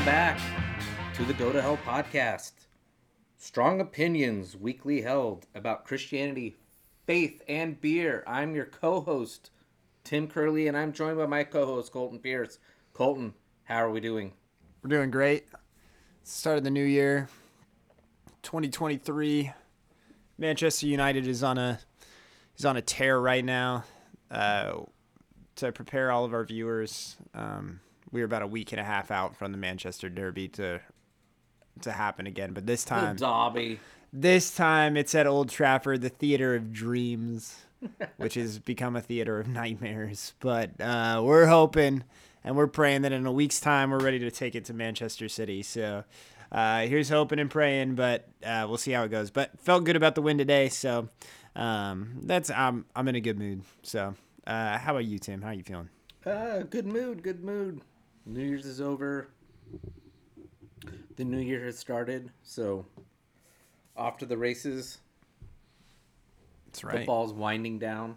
to the Go to Hell podcast. Strong opinions weekly held about Christianity, faith, and beer. I'm your co host, Tim Curley, and I'm joined by my co host, Colton Pierce. Colton, how are we doing? We're doing great. Start of the new year, 2023. Manchester United is on a is on a tear right now. Uh, to prepare all of our viewers, um, we are about a week and a half out from the Manchester Derby to to happen again. But this time, Dobby. this time it's at Old Trafford, the theater of dreams, which has become a theater of nightmares. But uh, we're hoping and we're praying that in a week's time we're ready to take it to Manchester City. So uh, here's hoping and praying, but uh, we'll see how it goes. But felt good about the win today, so um, that's I'm I'm in a good mood. So uh, how about you, Tim? How are you feeling? Uh, good mood, good mood. New Year's is over. The new year has started, so off to the races. That's right. Football's winding down.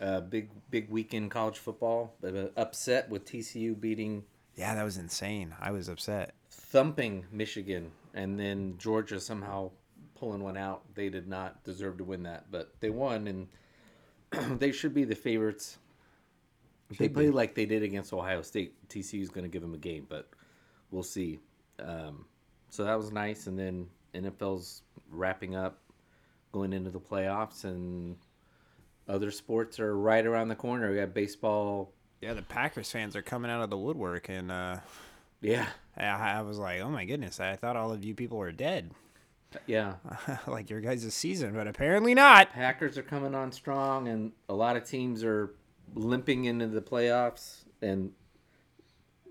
Uh, big big weekend college football, but uh, upset with TCU beating Yeah, that was insane. I was upset. thumping Michigan, and then Georgia somehow pulling one out. They did not deserve to win that, but they won, and they should be the favorites. If they play like they did against Ohio State, TCU is going to give them a game, but we'll see. Um, so that was nice, and then NFL's wrapping up, going into the playoffs, and other sports are right around the corner. We got baseball. Yeah, the Packers fans are coming out of the woodwork, and uh, Yeah, I, I was like, oh my goodness, I thought all of you people were dead, yeah. like your guys' season, but apparently not. Packers are coming on strong, and a lot of teams are limping into the playoffs and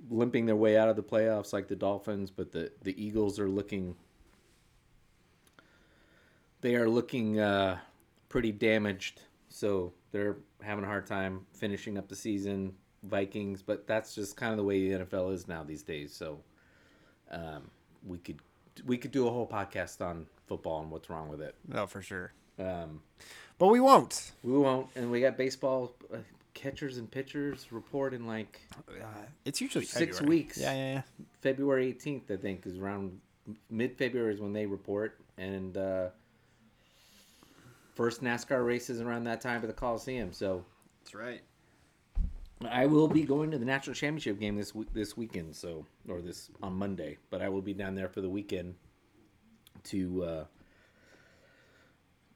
limping their way out of the playoffs, like the Dolphins. But the the Eagles are looking they are looking uh, pretty damaged, so they're having a hard time finishing up the season. Vikings, but that's just kind of the way the NFL is now these days. So um, we could we could do a whole podcast on football and what's wrong with it. No, for sure. Um, But we won't. we won't, and we got baseball uh, catchers and pitchers report in like Uh, it's usually Six February. weeks. Yeah, yeah, yeah. February 18th, I think, is around mid February is when they report, and uh, first NASCAR races around that time at the Coliseum. So That's right. I will be going to the national championship game this week, this weekend. So or this on Monday, but I will be down there for the weekend to uh,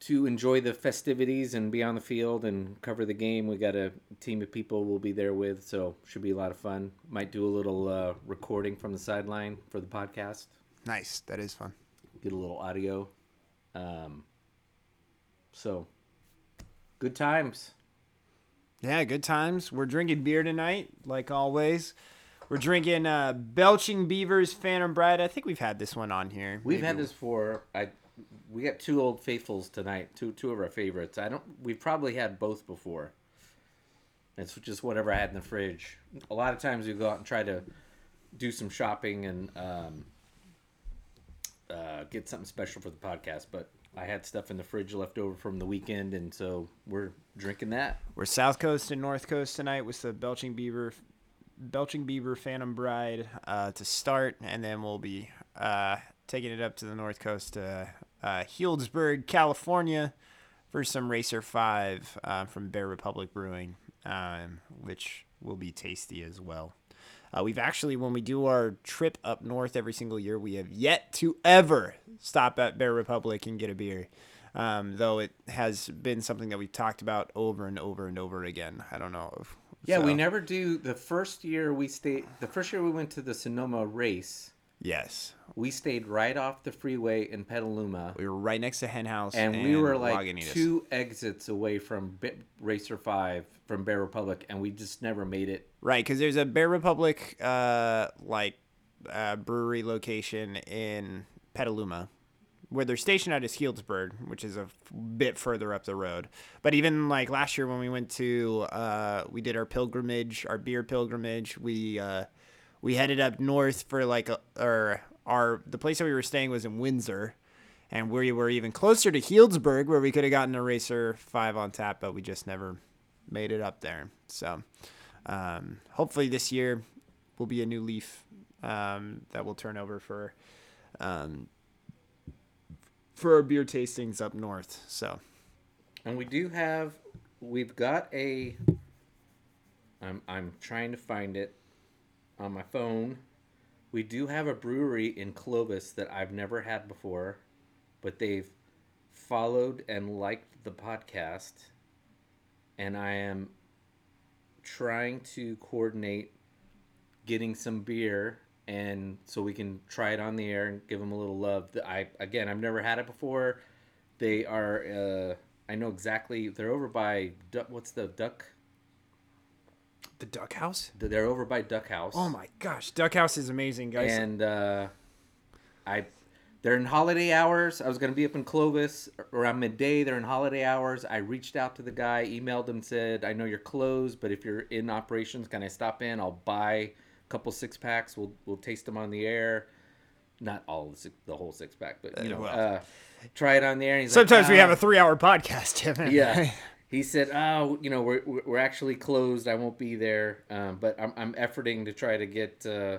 to enjoy the festivities and be on the field and cover the game. We got a team of people we'll be there with, so should be a lot of fun. Might do a little uh, recording from the sideline for the podcast. Nice. That is fun. Get a little audio. Um, so good times. Yeah, good times. We're drinking beer tonight, like always. We're drinking uh, Belching Beavers Phantom Bride. I think we've had this one on here. We've Maybe- had this for I. We got two old faithfuls tonight. Two two of our favorites. I don't. We've probably had both before. It's just whatever I had in the fridge. A lot of times we go out and try to do some shopping and um, uh, get something special for the podcast. But I had stuff in the fridge left over from the weekend, and so we're drinking that. We're South Coast and North Coast tonight with the Belching Beaver, Belching Beaver Phantom Bride uh, to start, and then we'll be uh, taking it up to the North Coast to uh, Healdsburg, California, for some Racer Five uh, from Bear Republic Brewing, um, which will be tasty as well. Uh, we've actually, when we do our trip up north every single year, we have yet to ever stop at Bear Republic and get a beer. Um, though it has been something that we've talked about over and over and over again. I don't know. If, Yeah, we never do. The first year we stayed. The first year we went to the Sonoma race. Yes, We stayed right off the freeway in Petaluma. we were right next to Hen House, and, and we were like Lagunitas. two exits away from Racer Five from Bear Republic, and we just never made it. Right, because there's a Bear Republic uh, like uh, brewery location in Petaluma, where they're stationed at is Healdsburg, which is a f- bit further up the road. But even like last year when we went to, uh, we did our pilgrimage, our beer pilgrimage. We uh, we headed up north for like a, or our the place that we were staying was in Windsor. And we were even closer to Healdsburg, where we could have gotten a Racer 5 on tap, but we just never made it up there. So, um, hopefully this year will be a new leaf um, that will turn over for um, for our beer tastings up north. So And we do have, we've got a. I'm I'm trying to find it on my phone. We do have a brewery in Clovis that I've never had before, but they've followed and liked the podcast, and I am trying to coordinate getting some beer and so we can try it on the air and give them a little love. I again, I've never had it before. They are. Uh, I know exactly. They're over by what's the duck? The Duck House. They're over by Duck House. Oh my gosh, Duck House is amazing, guys. And uh, I, they're in holiday hours. I was gonna be up in Clovis around midday. They're in holiday hours. I reached out to the guy, emailed him, said, "I know you're closed, but if you're in operations, can I stop in? I'll buy a couple six packs. We'll we'll taste them on the air. Not all the, six, the whole six pack, but you know, well. uh, try it on the air." And he's like, Sometimes we have "Ah." a three-hour podcast, Tim. yeah. he said, "Oh, you know, we're we're actually closed. I won't be there, um, but I'm I'm efforting to try to get uh,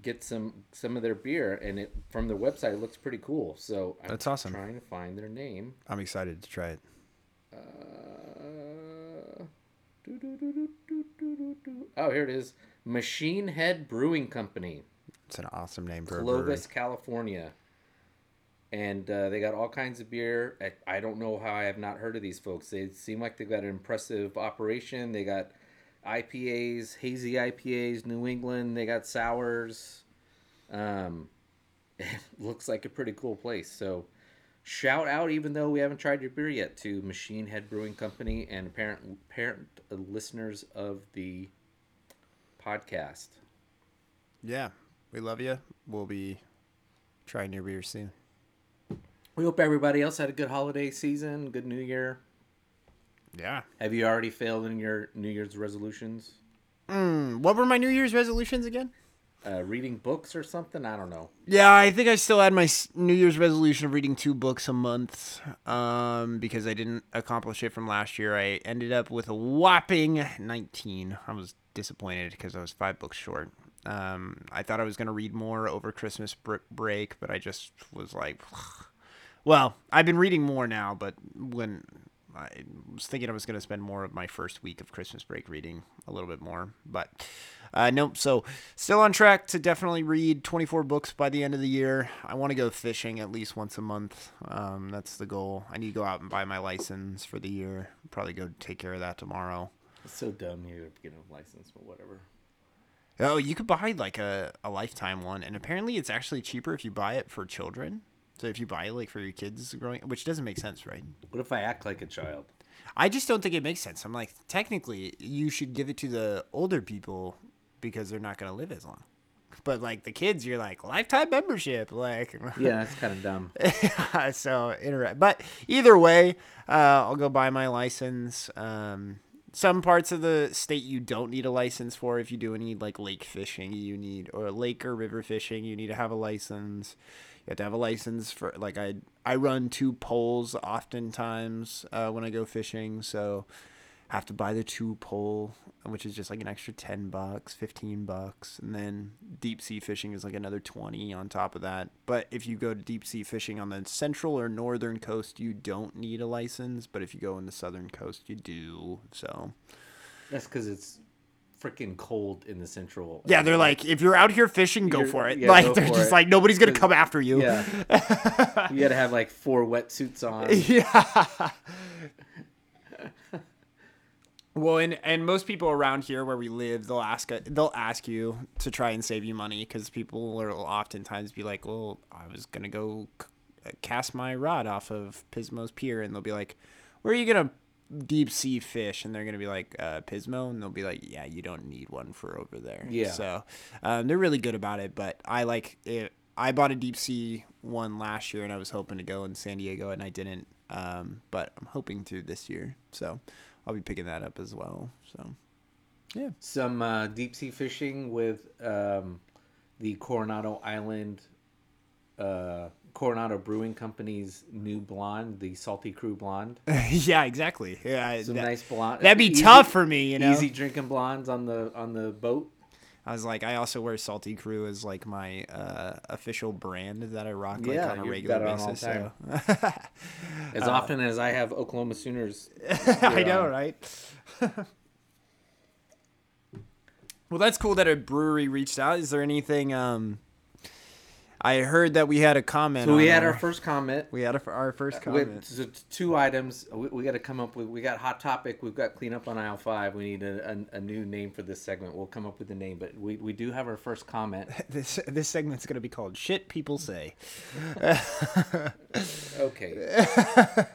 get some some of their beer, and it from their website it looks pretty cool. So I'm that's awesome. Trying to find their name. I'm excited to try it. Uh, oh, here it is. Machine Head Brewing Company. It's an awesome name for Clovis, California. And uh, they got all kinds of beer. I, I don't know how I have not heard of these folks. They seem like they've got an impressive operation. They got IPAs, hazy IPAs, New England. They got sours. Um, it looks like a pretty cool place. So shout out, even though we haven't tried your beer yet, to Machine Head Brewing Company and apparent parent listeners of the podcast. Yeah, we love you. We'll be trying your beer soon. We hope everybody else had a good holiday season, good New Year. Yeah. Have you already failed in your New Year's resolutions? Mm, what were my New Year's resolutions again? Uh, reading books or something? I don't know. Yeah, I think I still had my New Year's resolution of reading two books a month um, because I didn't accomplish it from last year. I ended up with a whopping 19. I was disappointed because I was five books short. Um, I thought I was going to read more over Christmas break, but I just was like, well, I've been reading more now, but when I was thinking I was going to spend more of my first week of Christmas break reading a little bit more, but uh, nope. So still on track to definitely read 24 books by the end of the year. I want to go fishing at least once a month. Um, that's the goal. I need to go out and buy my license for the year. Probably go take care of that tomorrow. It's so dumb you have to get a license, but whatever. Oh, you could buy like a, a lifetime one, and apparently it's actually cheaper if you buy it for children. So if you buy like for your kids growing, which doesn't make sense, right? What if I act like a child? I just don't think it makes sense. I'm like, technically, you should give it to the older people because they're not going to live as long. But like the kids, you're like lifetime membership, like Yeah, it's kind of dumb. so interact. But either way, uh, I'll go buy my license. Um, some parts of the state you don't need a license for. If you do any like lake fishing, you need or lake or river fishing, you need to have a license. You have to have a license for like I I run two poles oftentimes uh, when I go fishing, so I have to buy the two pole, which is just like an extra ten bucks, fifteen bucks, and then deep sea fishing is like another twenty on top of that. But if you go to deep sea fishing on the central or northern coast, you don't need a license. But if you go on the southern coast, you do. So That's because it's freaking cold in the central. yeah, they're like, if you're out here fishing, go You're- for it. yeah, like they're just it. like nobody's gonna come after you. yeah. you got to have like four wetsuits on. yeah. well, and and most people around here where we live, they'll ask they'll ask you to try and save you money because people will oftentimes be like, "Well, I was gonna go c- cast my rod off of Pismo's pier," and they'll be like, "Where are you gonna deep sea fish?" And they're gonna be like, uh, "Pismo," and they'll be like, "Yeah, you don't need one for over there." Yeah. So um, they're really good about it, but I like it. I bought a deep sea one last year, and I was hoping to go in San Diego, and I didn't. Um, but I'm hoping to this year, so I'll be picking that up as well. So Yeah. Some uh, deep sea fishing with um, the Coronado Island uh, Coronado Brewing Company's new blonde, the Salty Crew blonde. yeah, exactly. Yeah, Some that, nice blonde. that'd be easy- tough for me, you know. Easy drinking blondes on the on the boat. I was like, I also wear Salty Crew as like my uh, official brand that I rock like Yeah, on a regular got it on all basis. So. As often as I have Oklahoma Sooners. I know, on. right? well, that's cool that a brewery reached out. Is there anything? Um, I heard that we had a comment. So we had our first comment. we had a, our first comment. so t- two items. We, we got to come up with. We got hot topic. We've got clean up on aisle five. We need a, a, a new name for this segment. We'll come up with a name, but we, we do have our first comment. This this segment's gonna be called "Shit People Say." Okay.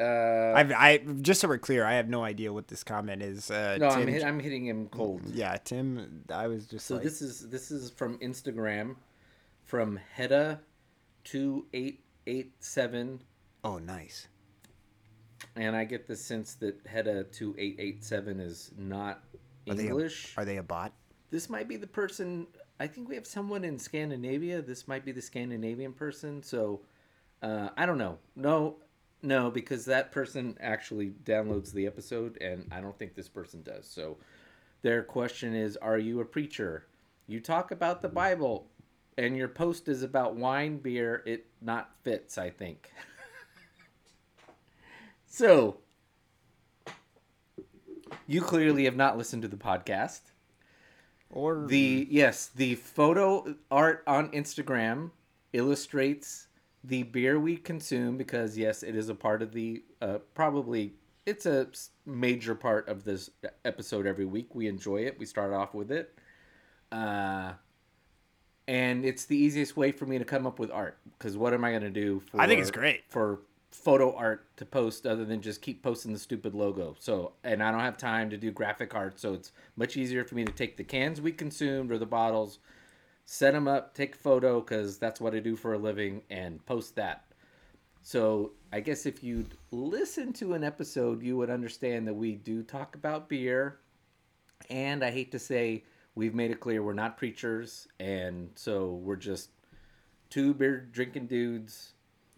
Uh, I've, I just so we're clear, I have no idea what this comment is. Uh, no, Tim, I'm hit, I'm hitting him cold. yeah, Tim. I was just So like, this is this is from Instagram, from Hedda, two eight eight seven. Oh, nice. and I get the sense that Hedda two eight eight seven is not Are they a- English. Are they a bot? this might be the person i think we have someone in scandinavia this might be the scandinavian person so uh, i don't know no no because that person actually downloads the episode and i don't think this person does so their question is are you a preacher you talk about the bible and your post is about wine beer it not fits i think so you clearly have not listened to the podcast Or the yes, the photo art on Instagram illustrates the beer we consume because yes, it is a part of the uh, probably it's a major part of this episode every week. We enjoy it. We start off with it. Uh and it's the easiest way for me to come up with art because what am I going to do for I think it's great. for photo art to post other than just keep posting the stupid logo. So, and I don't have time to do graphic art, so it's much easier for me to take the cans we consumed or the bottles, set them up, take a photo because that's what I do for a living, and post that. So, I guess if you'd listen to an episode, you would understand that we do talk about beer, and I hate to say we've made it clear we're not preachers, and so we're just two beer drinking dudes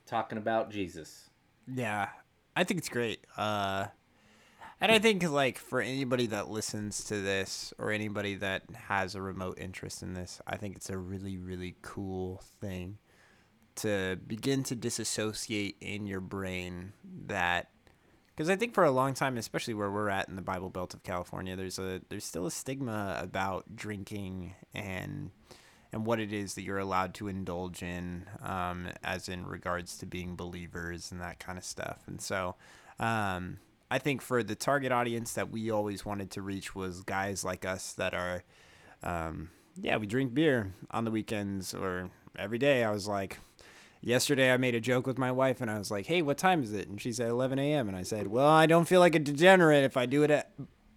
talking about Jesus. Yeah, I think it's great. Uh, and I think like for anybody that listens to this or anybody that has a remote interest in this, I think it's a really really cool thing to begin to disassociate in your brain that because I think for a long time, especially where we're at in the Bible Belt of California, there's a there's still a stigma about drinking and and what it is that you're allowed to indulge in, um, as in regards to being believers and that kind of stuff. And so, um, I think for the target audience that we always wanted to reach was guys like us that are, um, yeah, we drink beer on the weekends or every day. I was like, yesterday I made a joke with my wife and I was like, hey, what time is it? And she said 11 a.m. And I said, well, I don't feel like a degenerate if I do it at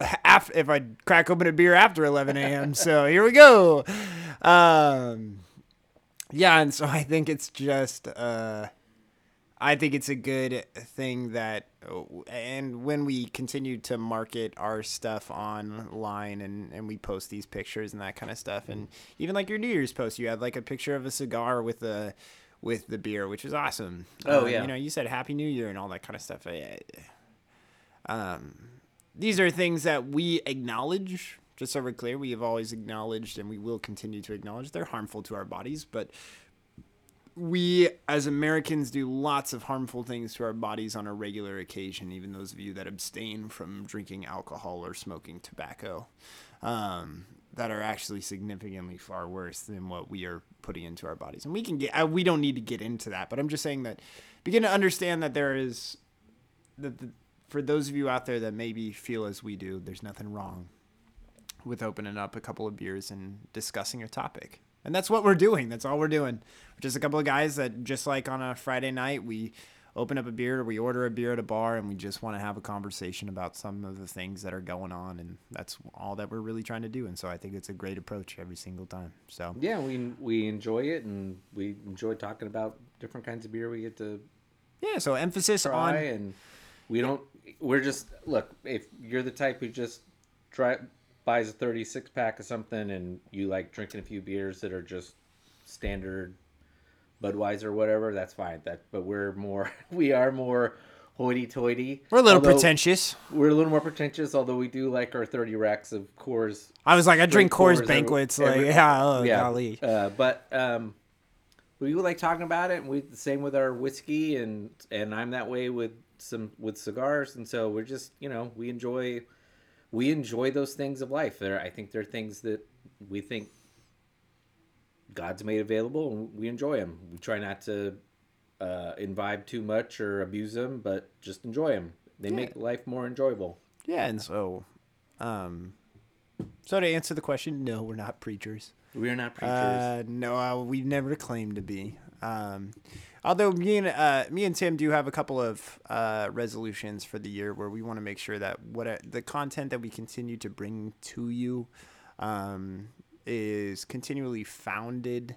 if I crack open a beer after 11 a.m. so here we go. Um, yeah, and so I think it's just, uh, I think it's a good thing that, and when we continue to market our stuff online and, and we post these pictures and that kind of stuff, and even like your New Year's post, you had like a picture of a cigar with a, with the beer, which is awesome. Oh, Um, yeah. You know, you said Happy New Year and all that kind of stuff. I- Um, these are things that we acknowledge. Just so we're clear, we have always acknowledged and we will continue to acknowledge they're harmful to our bodies, but we as Americans do lots of harmful things to our bodies on a regular occasion, even those of you that abstain from drinking alcohol or smoking tobacco, um, that are actually significantly far worse than what we are putting into our bodies. And we can get, uh, we don't need to get into that, but I'm just saying that begin to understand that there is, that the, for those of you out there that maybe feel as we do, there's nothing wrong with opening up a couple of beers and discussing a topic. And that's what we're doing. That's all we're doing. Just a couple of guys that, just like on a Friday night, we open up a beer or we order a beer at a bar and we just want to have a conversation about some of the things that are going on. And that's all that we're really trying to do. And so I think it's a great approach every single time. So, Yeah, we we enjoy it and we enjoy talking about different kinds of beer we get to yeah, so emphasis on. and we don't we're just look if you're the type who just try buys a 36 pack of something and you like drinking a few beers that are just standard Budweiser or whatever that's fine that but we're more we are more hoity-toity. We're a little Although pretentious. We're a little more pretentious, although we do like our thirty racks of Coors. I was like, I drink Coors Coors banquets. every- like, yeah, oh, yeah, golly. uh, but um, we like talking about it, and we the same with our whiskey, and and I'm that way with some with cigars, and so we're just you know we enjoy we enjoy those things of life. There, I think they're things that we think God's made available, and we enjoy them. We try not to uh, imbibe too much or abuse them, but just enjoy them. They make life more enjoyable. Yeah, and so, um, so to answer the question, no, we're not preachers. We are not preachers. Uh, no, uh, we've never claimed to be. Um, although me and uh, me and Tim do have a couple of uh, resolutions for the year where we want to make sure that what uh, the content that we continue to bring to you um, is continually founded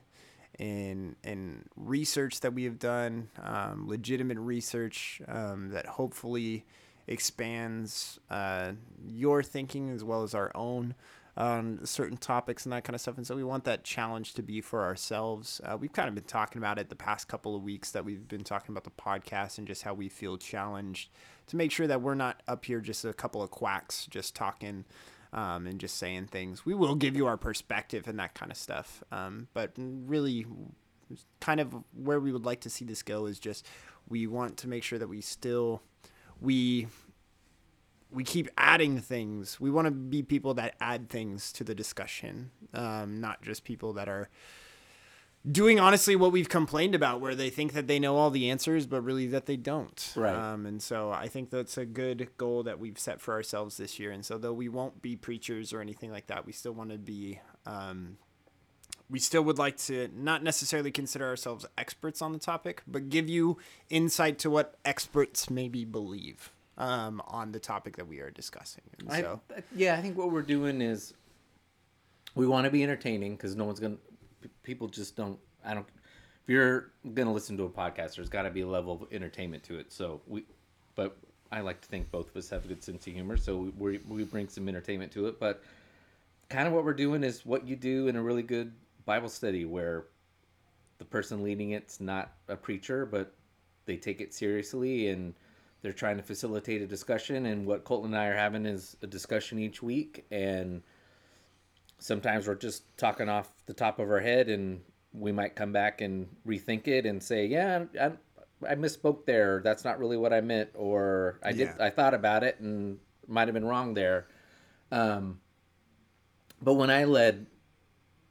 in in research that we have done, um, legitimate research um, that hopefully expands uh, your thinking as well as our own on certain topics and that kind of stuff. And so we want that challenge to be for ourselves. Uh, we've kind of been talking about it the past couple of weeks that we've been talking about the podcast and just how we feel challenged to make sure that we're not up here just a couple of quacks just talking um, and just saying things. We will give you our perspective and that kind of stuff. Um, but really, kind of where we would like to see this go is just we want to make sure that we still we we keep adding things. We want to be people that add things to the discussion, um, not just people that are doing honestly what we've complained about, where they think that they know all the answers, but really that they don't. Right. Um, and so I think that's a good goal that we've set for ourselves this year. And so though we won't be preachers or anything like that, we still want to be. Um, we still would like to not necessarily consider ourselves experts on the topic, but give you insight to what experts maybe believe um, on the topic that we are discussing. And so, I- yeah, I think what we're doing is we want to be entertaining because no one's gonna. People just don't. I don't. If you're gonna listen to a podcast, there's got to be a level of entertainment to it. So we, but I like to think both of us have a good sense of humor, so we we bring some entertainment to it. But kind of what we're doing is what you do in a really good Bible study, where the person leading it's not a preacher, but they take it seriously and they're trying to facilitate a discussion. And what Colton and I are having is a discussion each week. And sometimes we're just talking off the top of our head, and we might come back and rethink it and say, "Yeah, I, I misspoke there. That's not really what I meant," or "I did. Yeah. I thought about it and might have been wrong there." Um, but when I led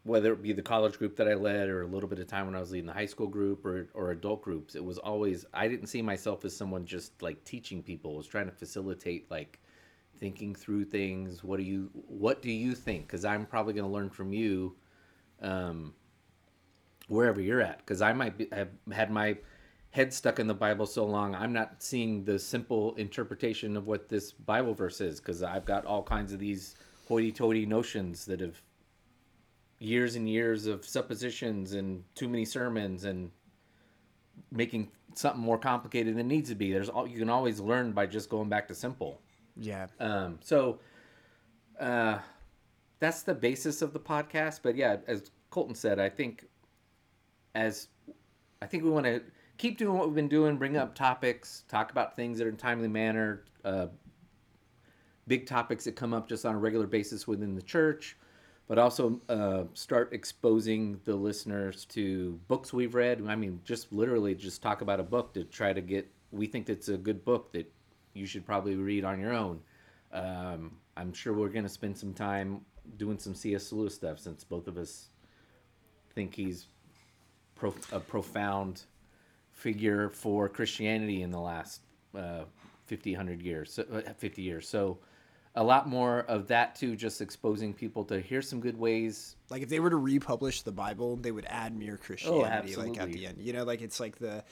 whether it be the college group that I led or a little bit of time when I was leading the high school group or, or adult groups, it was always, I didn't see myself as someone just like teaching people. I was trying to facilitate like thinking through things. What do you, what do you think? Cause I'm probably going to learn from you, um, wherever you're at. Cause I might be, have had my head stuck in the Bible so long. I'm not seeing the simple interpretation of what this Bible verse is. Cause I've got all kinds of these hoity toity notions that have years and years of suppositions and too many sermons and making something more complicated than it needs to be. There's all you can always learn by just going back to simple. yeah. Um, so uh, that's the basis of the podcast. But yeah, as Colton said, I think as I think we want to keep doing what we've been doing, bring up topics, talk about things that are in timely manner, uh, big topics that come up just on a regular basis within the church, but also uh, start exposing the listeners to books we've read. I mean, just literally just talk about a book to try to get. We think it's a good book that you should probably read on your own. Um, I'm sure we're going to spend some time doing some C.S. Lewis stuff since both of us think he's pro- a profound figure for Christianity in the last uh, 50, 100 years, so, uh, 50 years. So a lot more of that too, just exposing people to here's some good ways. Like if they were to republish the Bible, they would add mere Christianity like at the end. You know, like it's like the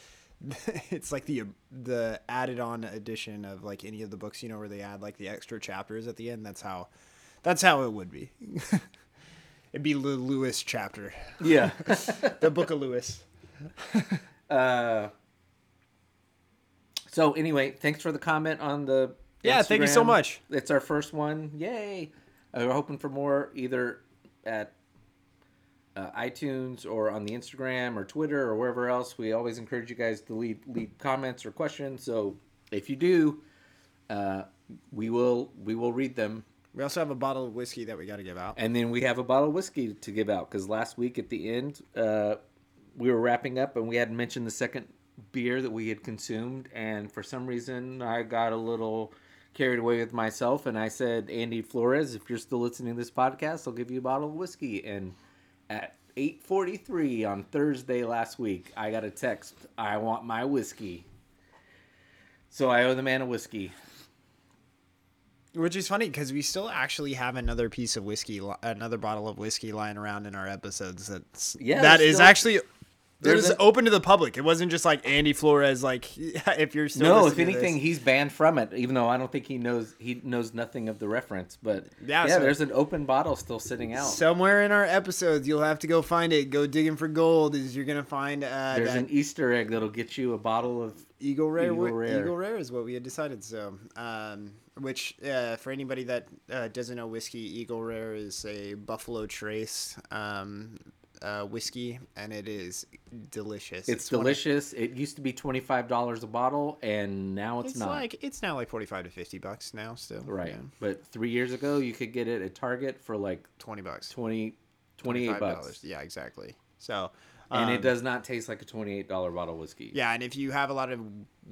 it's like the the added on edition of like any of the books, you know, where they add like the extra chapters at the end. That's how that's how it would be. It'd be the Lewis chapter. Yeah. The book of Lewis. uh, so anyway, thanks for the comment on the. Yeah, thank you so much. It's our first one. Yay! Uh, we're hoping for more either at uh, iTunes or on the Instagram or Twitter or wherever else. We always encourage you guys to leave leave comments or questions. So If you do, uh, we will we will read them, We also have a bottle of whiskey that we got to give out. and then we have a bottle of whiskey to give out because last week at the end, uh, we were wrapping up and we hadn't mentioned the second beer that we had consumed, and for some reason I got a little carried away with myself, and I said, Andy Flores, if you're still listening to this podcast, I'll give you a bottle of whiskey, and at 8:43 on Thursday last week, I got a text, I want my whiskey. So I owe the man a whiskey. Which is funny because we still actually have another piece of whiskey, another bottle of whiskey lying around in our episodes. That's Yeah, that is still- actually it was open to the public. It wasn't just like Andy Flores. Like if you're still No, if anything, he's banned from it. Even though I don't think he knows he knows nothing of the reference. But Yeah, yeah, so- there's an open bottle still sitting out. somewhere in our episodes, you'll have to go find it. Go digging for gold. Is you're gonna find uh, there's an Easter egg that'll get you a bottle of. Eagle Rare. Eagle. Rare. Eagle Rare is what we had decided. So, um, which uh, for anybody that uh, doesn't know whiskey, Eagle Rare is a Buffalo Trace um, uh, whiskey, and it is delicious. It's, of- delicious. It used to be twenty five dollars a bottle, and now it's, It's not. like it's now like forty five to fifty bucks now. Still, right, yeah. but three years ago you could get it at Target for like twenty bucks, 20 28 $25. bucks, Yeah, exactly. So, and it um, does not taste like a twenty eight dollar bottle of whiskey. Yeah, and if you have a lot of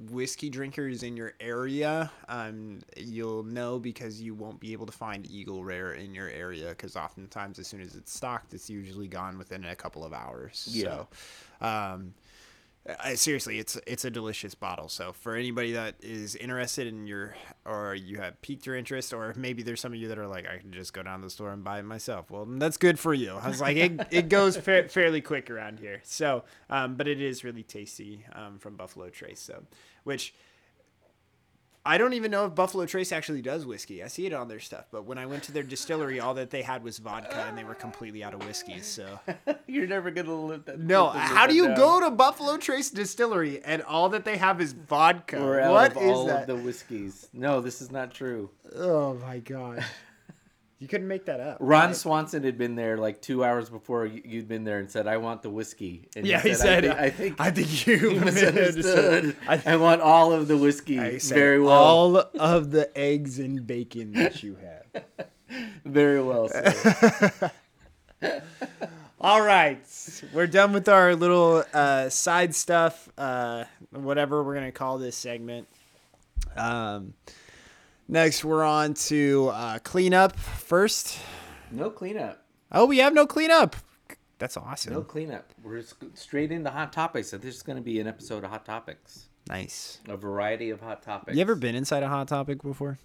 whiskey drinkers in your area, um, you'll know because you won't be able to find Eagle Rare in your area because oftentimes as soon as it's stocked, it's usually gone within a couple of hours. Yeah. So, um, I, seriously, it's it's a delicious bottle. So for anybody that is interested in your or you have piqued your interest, or maybe there's some of you that are like, I can just go down to the store and buy it myself. Well, that's good for you. I was like, it, it goes fa- fairly quick around here. So, um, but it is really tasty um, from Buffalo Trace. So, which I don't even know if Buffalo Trace actually does whiskey. I see it on their stuff, but when I went to their distillery, all that they had was vodka, and they were completely out of whiskey. So. You're never gonna live that. No, live how do you down. go to Buffalo Trace Distillery and all that they have is vodka? We're out What of is all that? of the whiskeys. No, this is not true. Oh my god. you couldn't make that up. Ron right? Swanson had been there like two hours before you- you'd been there and said, "I want the whiskey." And Yeah, he said, "I think, I think you you misunderstood. I, want all of the whiskey." I said Very well, all of the eggs and bacon that you have. very well. All right, we're done with our little uh, side stuff, uh, whatever we're gonna call this segment. Um, next, we're on to uh, cleanup first. no cleanup. Oh, we have no cleanup. That's awesome. No cleanup. We're just straight into hot topics. So this is going to be an episode of Hot Topics, Nice. a variety of hot topics. You ever been inside a hot topic before?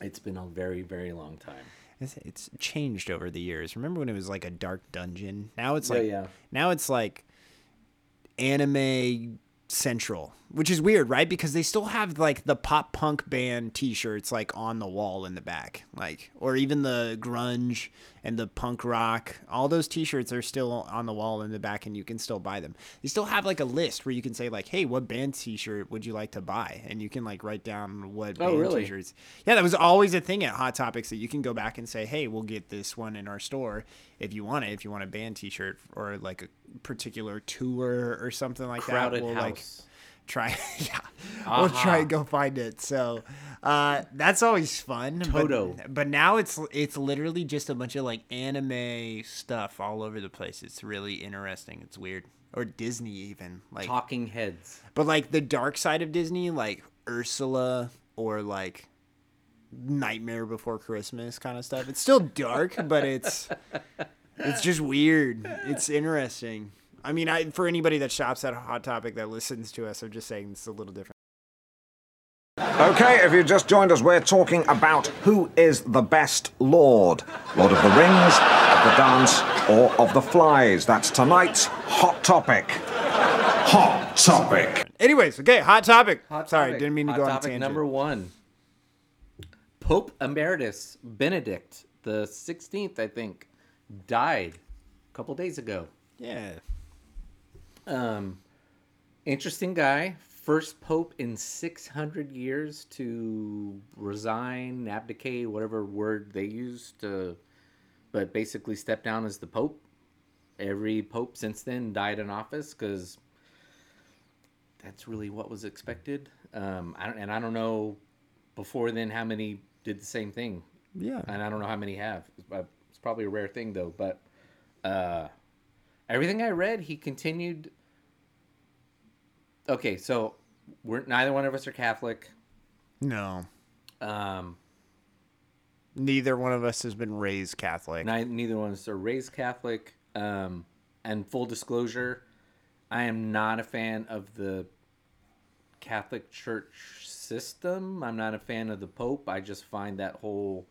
It's been a very, very long time. It's, it's changed over the years. Remember when it was like a dark dungeon? Now it's Yeah, like yeah. now it's like anime central, which is weird, right? Because they still have like the pop punk band T-shirts like on the wall in the back, like or even the grunge and the punk rock. All those T-shirts are still on the wall in the back, and you can still buy them. They still have like a list where you can say like, "Hey, what band T-shirt would you like to buy?" And you can like write down what Oh, band really? T-shirts. Yeah, that was always a thing at Hot Topics that you can go back and say, "Hey, we'll get this one in our store if you want it. If you want a band T-shirt or like a particular tour or something like Crowded that, we'll like house. Try. yeah, we'll try and go find it. So uh, that's always fun. but- Toto. but, now it's it's literally just a bunch of like anime stuff all over the place. It's really interesting. It's weird. Or Disney even like Talking heads. but like the dark side of Disney, like Ursula or like Nightmare Before Christmas kind of stuff. It's still dark, but it's it's just weird. It's interesting. I mean, I for anybody that shops at Hot Topic that listens to us, I'm just saying it's a little different. Okay, if you just joined us, we're talking about who is the best Lord. Lord of the Rings, of the Dance, or of the Flies. That's tonight's Hot Topic. Hot Topic. Anyways, okay, Hot Topic. Hot Sorry, topic. didn't mean to Hot go on a topic tangent. Number one. Pope Emeritus Benedict the Sixteenth, I think, died a couple days ago. yeah. Um, interesting guy. First pope in 600 years to resign, abdicate, whatever word they used to, but basically step down as the pope. Every pope since then died in office because that's really what was expected. Um, I don't, and I don't know before then how many did the same thing, Yeah. and I don't know how many have. It's probably a rare thing though. But uh, everything I read, he continued. Okay, so we're neither one of us are Catholic. No. Um, Neither one of us has been raised Catholic. Neither, neither one of us are raised Catholic. Um, and full disclosure, I am not a fan of the Catholic Church system. I'm not a fan of the Pope. I just find that whole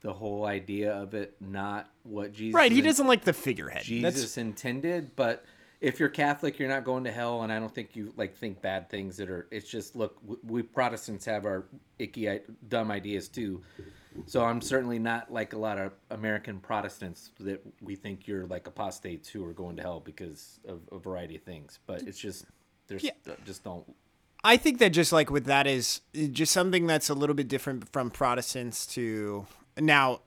the whole idea of it not what Jesus right. He doesn't like the figurehead. Jesus That's intended, but if you're Catholic, you're not going to hell, and I don't think you like think bad things that are. It's just look, we Protestants have our icky, dumb ideas too. So I'm certainly not like a lot of American Protestants that we think you're like apostates who are going to hell because of a variety of things. But it's just there's Yeah. just don't. I think that just like with that is just something that's a little bit different from Protestants to now.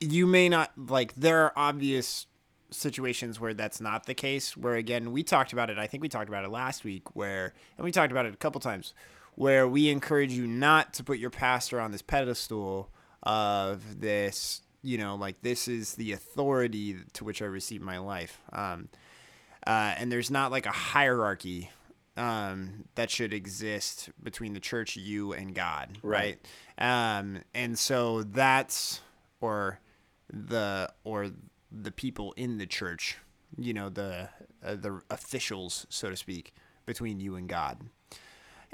You may not like there are obvious situations where that's not the case. Where again, we talked about it. I think we talked about it last week. Where and we talked about it a couple times. Where we encourage you not to put your pastor on this pedestal of this. You know, like this is the authority to which I receive my life. Um, uh, and there's not like a hierarchy um, that should exist between the church, you, and God, right? Um, and so that's or the or the people in the church, you know, the uh, the officials, so to speak, between you and God.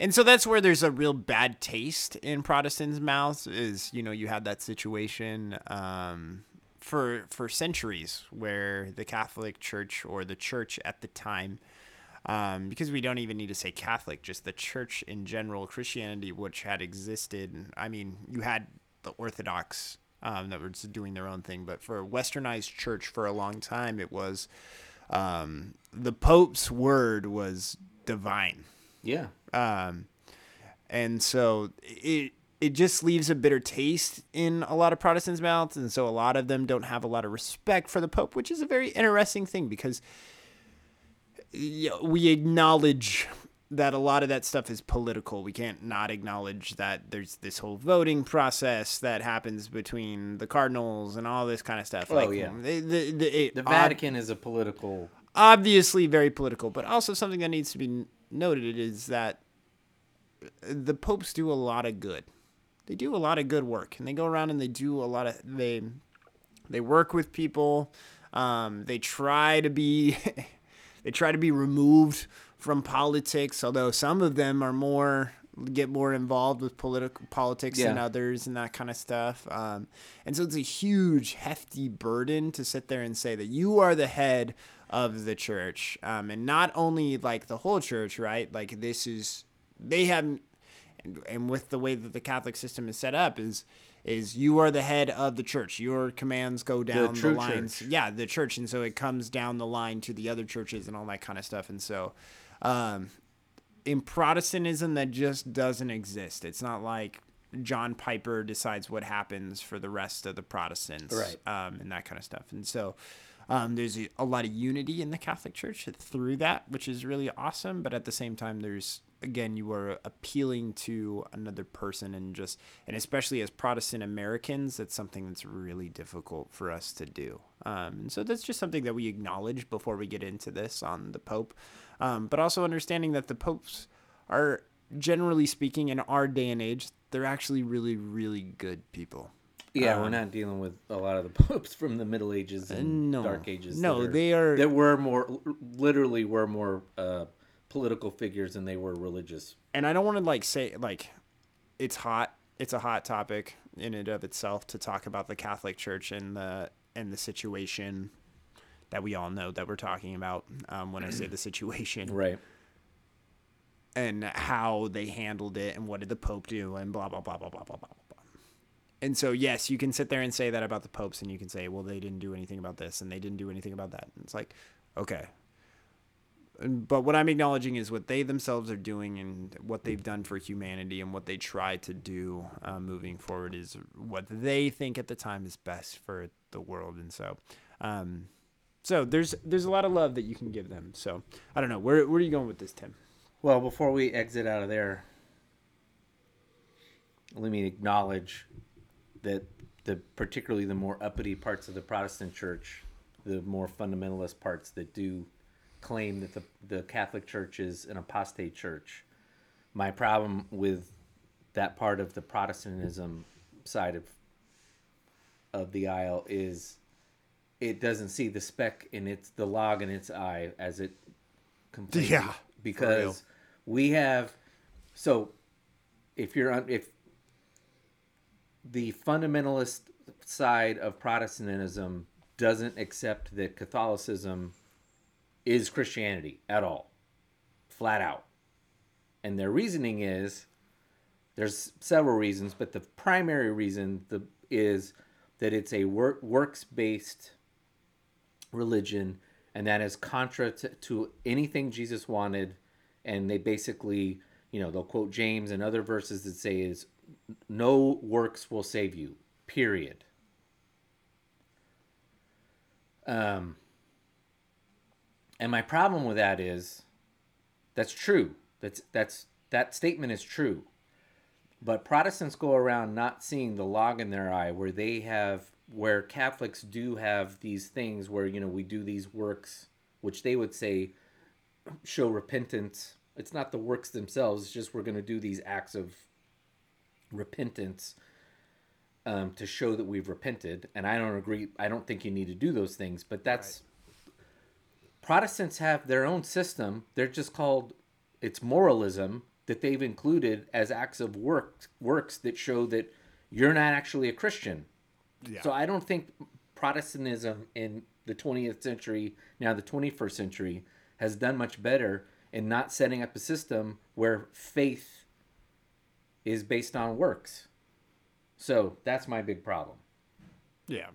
And so that's where there's a real bad taste in Protestants' mouths. Is you know you had that situation um, for for centuries where the Catholic Church or the church at the time, um, because we don't even need to say Catholic, just the church in general, Christianity, which had existed. I mean, you had the Orthodox um, that were just doing their own thing, but for a Westernized church for a long time, it was um, the Pope's word was divine. Yeah, um, and so it it just leaves a bitter taste in a lot of Protestants' mouths, and so a lot of them don't have a lot of respect for the Pope, which is a very interesting thing because we acknowledge that a lot of that stuff is political. We can't not acknowledge that there's this whole voting process that happens between the cardinals and all this kind of stuff. Oh, yeah. the the, the, the ob- Vatican is a political. obviously very political, but also something that needs to be noted is that the popes do a lot of good. They do a lot of good work, and they go around and they do a lot of they they work with people. Um, they try to be they try to be removed from politics, although some of them are more get more involved with political politics than Yeah. others and that kind of stuff. Um, and so it's a huge, hefty burden to sit there and say that you are the head of the church, um, and not only like the whole church, right? Like this is they have, and, and with the way that the Catholic system is set up is. Is you are the head of the church. Your commands go down the, true lines. church. Yeah, the church, and so it comes down the line to the other churches and all that kind of stuff. And so, um, in Protestantism that just doesn't exist. It's not like John Piper decides what happens for the rest of the Protestants, Right. Um, and that kind of stuff. And so um, there's a, a lot of unity in the Catholic Church through that, which is really awesome. But at the same time, there's again you are appealing to another person and just and especially as Protestant Americans, that's something that's really difficult for us to do. Um, and so that's just something that we acknowledge before we get into this on the Pope, um, but also understanding that the popes are generally speaking in our day and age, they're actually really really good people. Yeah, we're not dealing with a lot of the popes from the Middle Ages and no. Dark Ages. No, that they are- that were more literally were more uh, political figures than they were religious. And I don't want to like say like it's hot. It's a hot topic in and of itself to talk about the Catholic Church and the and the situation that we all know that we're talking about um, when I say the situation, right? And how they handled it, and what did the Pope do, and blah blah blah blah blah blah blah. And so, yes, you can sit there and say that about the popes, and you can say, well, they didn't do anything about this, and they didn't do anything about that. And it's like, okay, but what I'm acknowledging is what they themselves are doing and what they've done for humanity and what they try to do uh, moving forward is what they think at the time is best for the world. And so, um, so there's there's a lot of love that you can give them. So I don't know where where are you going with this, Tim? Well, before we exit out of there, let me acknowledge that the particularly the more uppity parts of the Protestant Church, the more fundamentalist parts that do claim that the, the Catholic Church is an apostate church. My problem with that part of the Protestantism side of of the aisle is it doesn't see the speck in its the log in its eye as it completely Yeah, because we have so if you're on if the fundamentalist side of Protestantism doesn't accept that Catholicism is Christianity at all, flat out. And their reasoning is there's several reasons, but the primary reason the, is that it's a work, works based religion, and that is contra to, to anything Jesus wanted. And they basically, you know, they'll quote James and other verses that say is no works will save you. Period. Um, and my problem with that is that's true. That's that's that statement is true. But Protestants go around not seeing the log in their eye where they have where Catholics do have these things where you know we do these works which they would say show repentance. It's not the works themselves, it's just we're going to do these acts of repentance um, to show that we've repented. And I don't agree. I don't think you need to do those things. But that's Protestants have their own system. They're just called it's moralism that they've included as acts of work works that show that you're not actually a Christian. Yeah. So I don't think Protestantism in the 20th century, now the 21st century, has done much better in not setting up a system where faith is based on works. So that's my big problem. yeah.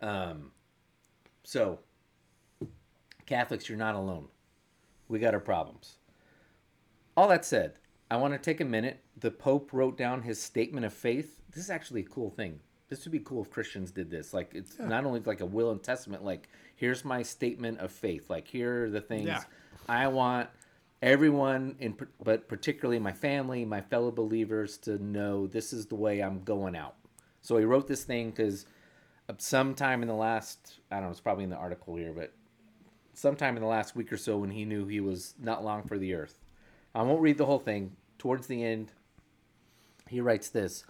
Um, So, Catholics, you're not alone. We got our problems. All that said, I want to take a minute. The Pope wrote down his statement of faith. This is actually a cool thing. This would be cool if Christians did this. Like, it's not only like a will and testament, like, here's my statement of faith. Like, here are the things Yeah. I want everyone, in, but particularly my family, my fellow believers, to know this is the way I'm going out. So he wrote this thing because uh, sometime in the last, I don't know, it's probably in the article here, but sometime in the last week or so when he knew he was not long for the earth. I won't read the whole thing. Towards the end, he writes this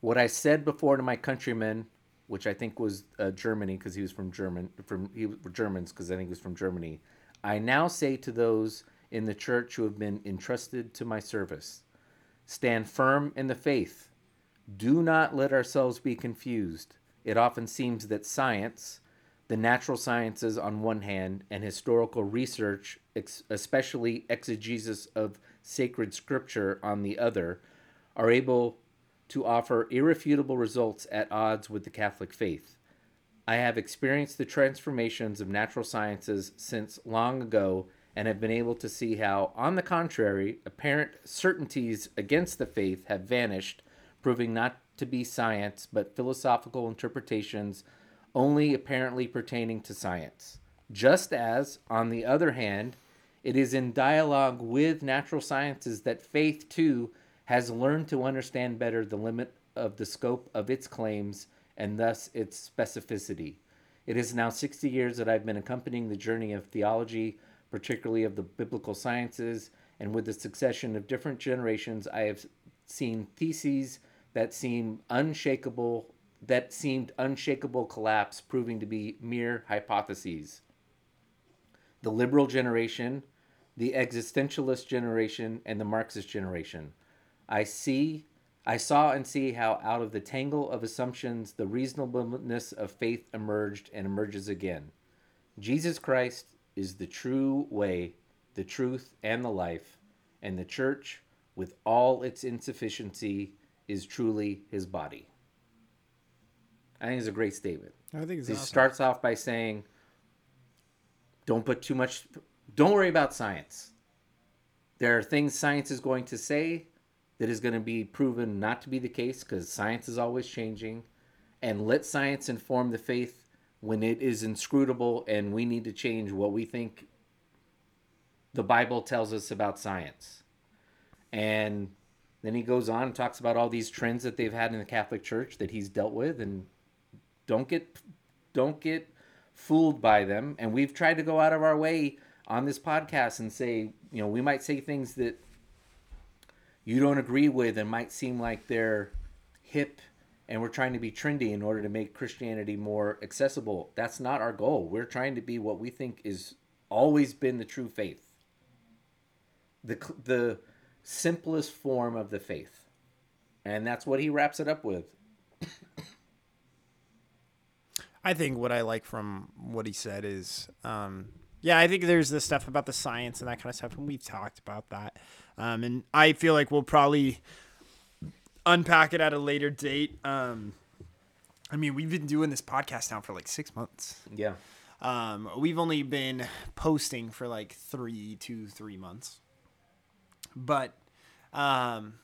What I said before to my countrymen, which I think was uh, Germany because he was from German, from he was Germans because I think he was from Germany. I now say to those in the church who have been entrusted to my service stand firm in the faith. Do not let ourselves be confused. It often seems that science, the natural sciences on one hand, and historical research, ex- especially exegesis of sacred scripture on the other, are able to offer irrefutable results at odds with the Catholic faith. I have experienced the transformations of natural sciences since long ago and have been able to see how, on the contrary, apparent certainties against the faith have vanished, proving not to be science but philosophical interpretations only apparently pertaining to science. Just as, on the other hand, it is in dialogue with natural sciences that faith, too, has learned to understand better the limit of the scope of its claims and thus its specificity. It is now 60 years that I've been accompanying the journey of theology, particularly of the biblical sciences, and with the succession of different generations, I have seen theses that seem unshakable that seemed unshakable collapse proving to be mere hypotheses. The liberal generation, the existentialist generation, and the Marxist generation. I see I saw and see how out of the tangle of assumptions the reasonableness of faith emerged and emerges again. Jesus Christ is the true way, the truth, and the life, and the church, with all its insufficiency, is truly his body. I think it's a great statement. I think it's He awesome. starts off by saying, don't put too much, don't worry about science. There are things science is going to say that is going to be proven not to be the case because science is always changing. And let science inform the faith when it is inscrutable and we need to change what we think the Bible tells us about science. And then he goes on and talks about all these trends that they've had in the Catholic Church that he's dealt with and don't get don't get fooled by them. And we've tried to go out of our way on this podcast and say, you know, we might say things that you don't agree with and might seem like they're hip and we're trying to be trendy in order to make Christianity more accessible. That's not our goal. We're trying to be what we think is always been the true faith. The the simplest form of the faith. And that's what he wraps it up with. I think what I like from what he said is, um, yeah, I think there's the stuff about the science and that kind of stuff, and we've talked about that. Um, and I feel like we'll probably unpack it at a later date. Um, I mean, we've been doing this podcast now for like six months. Yeah. Um, we've only been posting for like three, two, three months. But um,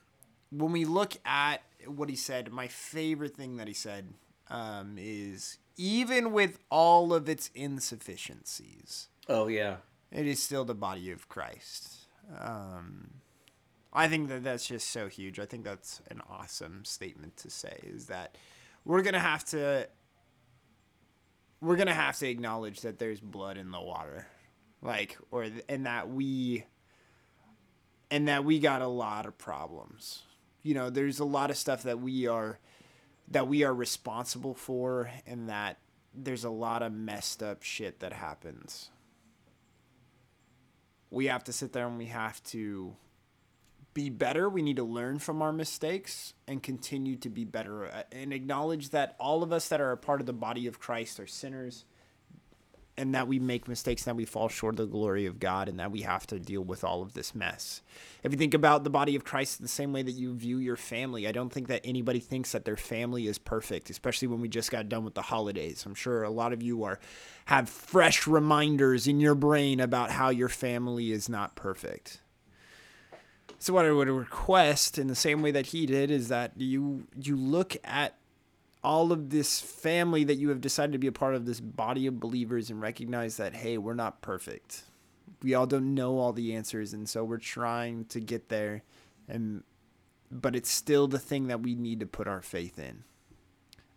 when we look at what he said, my favorite thing that he said um, is even with all of its insufficiencies, Oh yeah. it is still the body of Christ. Um, I think that that's just so huge. I think that's an awesome statement to say. Is that we're gonna have to we're gonna have to acknowledge that there's blood in the water, like, or and that we and that we got a lot of problems. You know, there's a lot of stuff that we are that we are responsible for, and that there's a lot of messed up shit that happens. We have to sit there and we have to be better. We need to learn from our mistakes and continue to be better uh, and acknowledge that all of us that are a part of the body of Christ are sinners and that we make mistakes and that we fall short of the glory of God and that we have to deal with all of this mess. If you think about the body of Christ the same way that you view your family, I don't think that anybody thinks that their family is perfect, especially when we just got done with the holidays. I'm sure a lot of you are have fresh reminders in your brain about how your family is not perfect. So what I would request in the same way that he did is that you you look at all of this family that you have decided to be a part of this body of believers and recognize that hey, we're not perfect. We all don't know all the answers and so we're trying to get there and but it's still the thing that we need to put our faith in.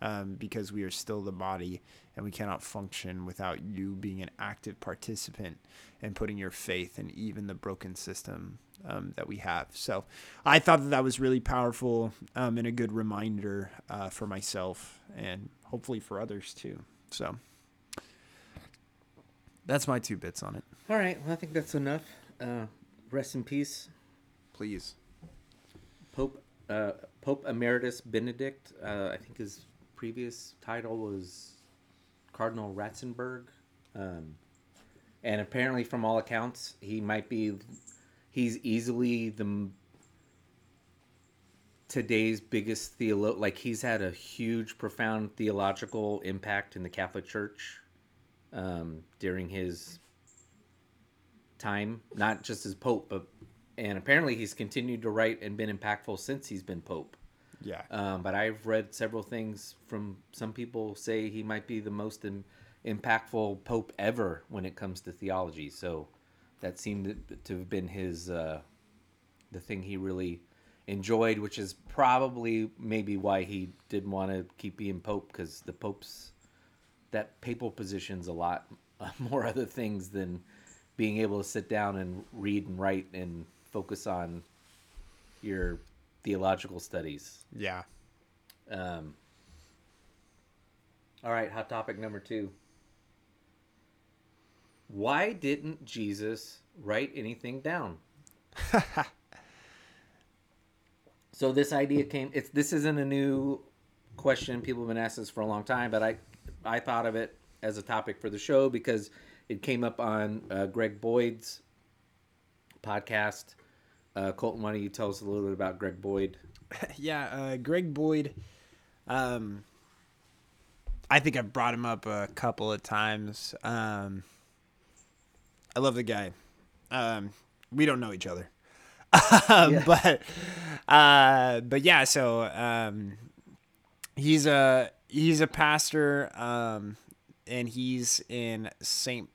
Um, because we are still the body and we cannot function without you being an active participant and putting your faith in even the broken system um, that we have. So I thought that that was really powerful um, and a good reminder uh, for myself and hopefully for others too. So that's my two bits on it. All right. Well, I think that's enough. Uh, rest in peace, Please. Pope uh, Pope Emeritus Benedict. Uh, I think his previous title was Cardinal Ratzenberg, um, and apparently, from all accounts, he might be. He's easily the today's biggest theolo. Like he's had a huge, profound theological impact in the Catholic Church um, during his time, not just as Pope, but and apparently he's continued to write and been impactful since he's been Pope. Yeah. Um, but I've read several things from some people say he might be the most Im- impactful Pope ever when it comes to theology. So that seemed to have been his uh, the thing he really enjoyed, which is probably maybe why he didn't want to keep being Pope because the Pope's that papal position's a lot more other things than being able to sit down and read and write and focus on your theological studies. Yeah. Um, all right, hot topic number two. Why didn't Jesus write anything down? so this idea came. It's this isn't a new question. People have been asking this for a long time, but I I thought of it as a topic for the show because it came up on uh, Greg Boyd's podcast. Uh, Colton, why don't you tell us a little bit about Greg Boyd? yeah, uh, Greg Boyd. Um, I think I've brought him up a couple of times. Um, I love the guy. Um, we don't know each other, um, Yeah. but uh, but yeah. So um, he's a he's a pastor, um, and he's in Saint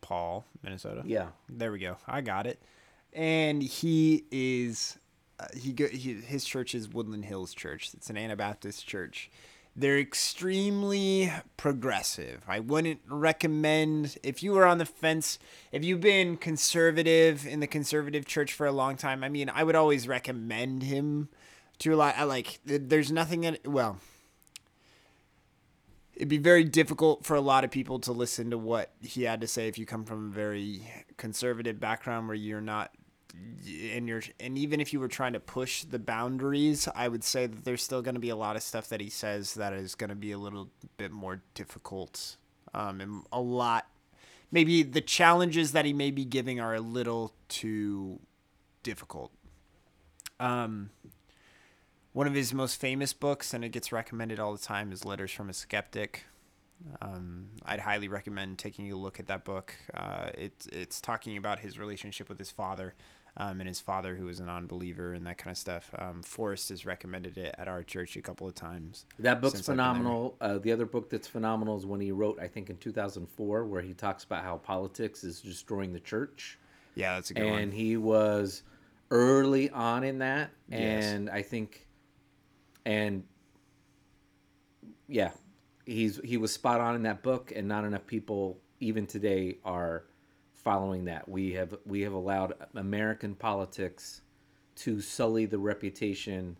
Paul, Minnesota. Yeah. There we go. I got it. And he is uh, he go he, his church is Woodland Hills Church. It's an Anabaptist church. They're extremely progressive. I wouldn't recommend if you were on the fence, if you've been conservative in the conservative church for a long time. I mean, I would always recommend him to a lot. I like there's nothing in well, it'd be very difficult for a lot of people to listen to what he had to say if you come from a very conservative background where you're not and you're and even if you were trying to push the boundaries i would say that there's still going to be a lot of stuff that he says that is going to be a little bit more difficult um, and a lot maybe the challenges that he may be giving are a little too difficult um, one of his most famous books, and it gets recommended all the time, is Letters from a Skeptic. Um, I'd highly recommend taking a look at that book. Uh, it's it's talking about his relationship with his father, um, and his father who was a non-believer and that kind of stuff. Um, Forrest has recommended it at our church a couple of times. That book's phenomenal. Uh, the other book that's phenomenal is when he wrote, I think, in 2004, where he talks about how politics is destroying the church. Yeah, that's a good and one. And he was early on in that, and yes. I think and yeah, he's he was spot on in that book, and not enough people even today are following that. We have we have allowed American politics to sully the reputation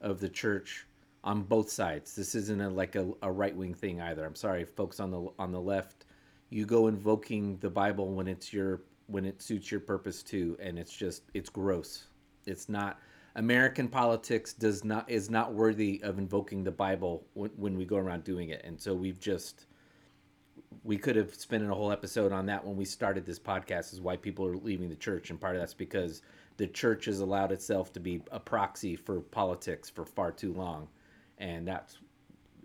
of the church on both sides. This isn't a, like a, a right wing thing either. I'm sorry, folks on the on the left. You go invoking the Bible when it's your when it suits your purpose too, and it's just it's gross. It's not American politics does not is not worthy of invoking the Bible when, when we go around doing it, and so we've just we could have spent a whole episode on that when we started this podcast is why people are leaving the church. And part of that's because the church has allowed itself to be a proxy for politics for far too long. And that's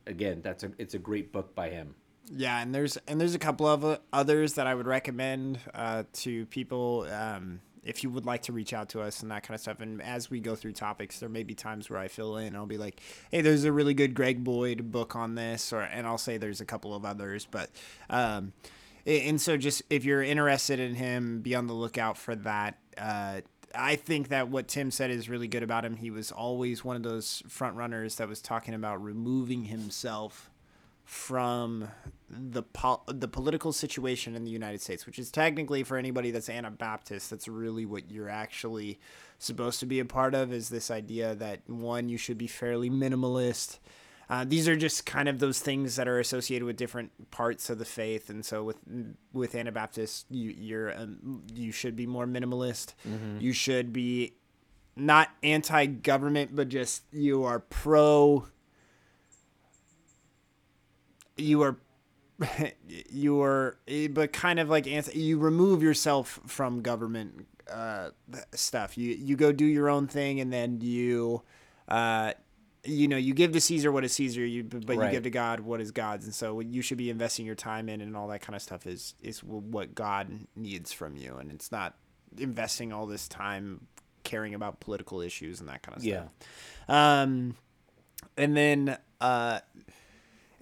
again that's a it's a great book by him. Yeah and there's and there's a couple of others that i would recommend uh, to people um, if you would like to reach out to us and that kind of stuff. And as we go through topics, there may be times where I fill in. I'll be like, "Hey, there's a really good Greg Boyd book on this," or and I'll say there's a couple of others. But um, and so just if you're interested in him, be on the lookout for that. Uh, I think that what Tim said is really good about him. He was always one of those front runners that was talking about removing himself from the po- the political situation in the United States, which is technically for anybody that's Anabaptist, that's really what you're actually supposed to be a part of. Is this idea that one you should be fairly minimalist. Uh, these are just kind of those things that are associated with different parts of the faith, and so with with Anabaptists, you you're um, you should be more minimalist. Mm-hmm. You should be not anti-government, but just you are pro you are you are but kind of like you remove yourself from government uh, stuff. You you go do your own thing and then you uh, you know you give to caesar what is caesar you but right. you give to god what is god's. And so you should be investing your time in and all that kind of stuff is is what god needs from you. And it's not investing all this time caring about political issues and that kind of stuff. Yeah. Um and then uh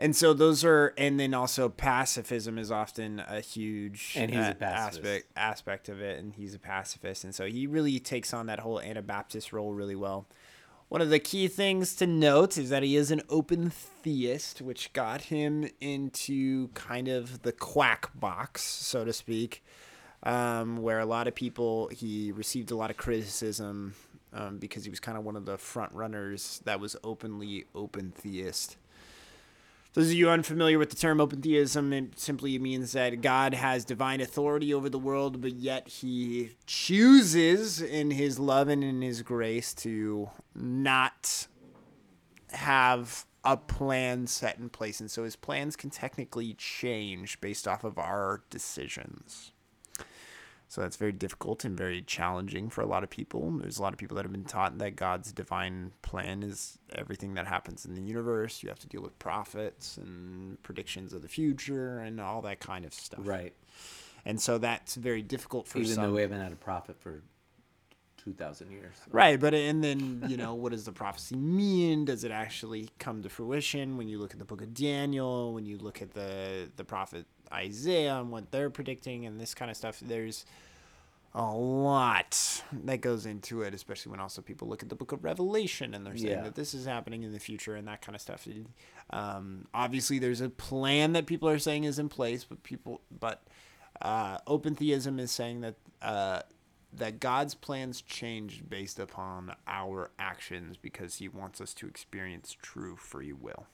and so those are and then also pacifism is often a huge and he's a aspect aspect of it and he's a pacifist. And so he really takes on that whole anabaptist role really well. One of the key things to note is that he is an open theist which got him into kind of the quack box so to speak um, where a lot of people he received a lot of criticism um, because he was kind of one of the front runners that was openly open theist those of you unfamiliar with the term open theism, it simply means that God has divine authority over the world, but yet he chooses in his love and in his grace to not have a plan set in place. And so his plans can technically change based off of our decisions. So that's very difficult and very challenging for a lot of people. There's a lot of people that have been taught that God's divine plan is everything that happens in the universe. You have to deal with prophets and predictions of the future and all that kind of stuff. Right. And so that's very difficult for Even some. though we haven't had a prophet for 2,000 years. Right, but and then you know what does the prophecy mean? Does it actually come to fruition when you look at the book of Daniel? When you look at the the prophet Isaiah and what they're predicting and this kind of stuff? There's a lot that goes into it, especially when also people look at the book of Revelation and they're saying Yeah. that this is happening in the future and that kind of stuff. Um, obviously, there's a plan that people are saying is in place, but people, but uh, open theism is saying that uh, that God's plans change based upon our actions because He wants us to experience true free will.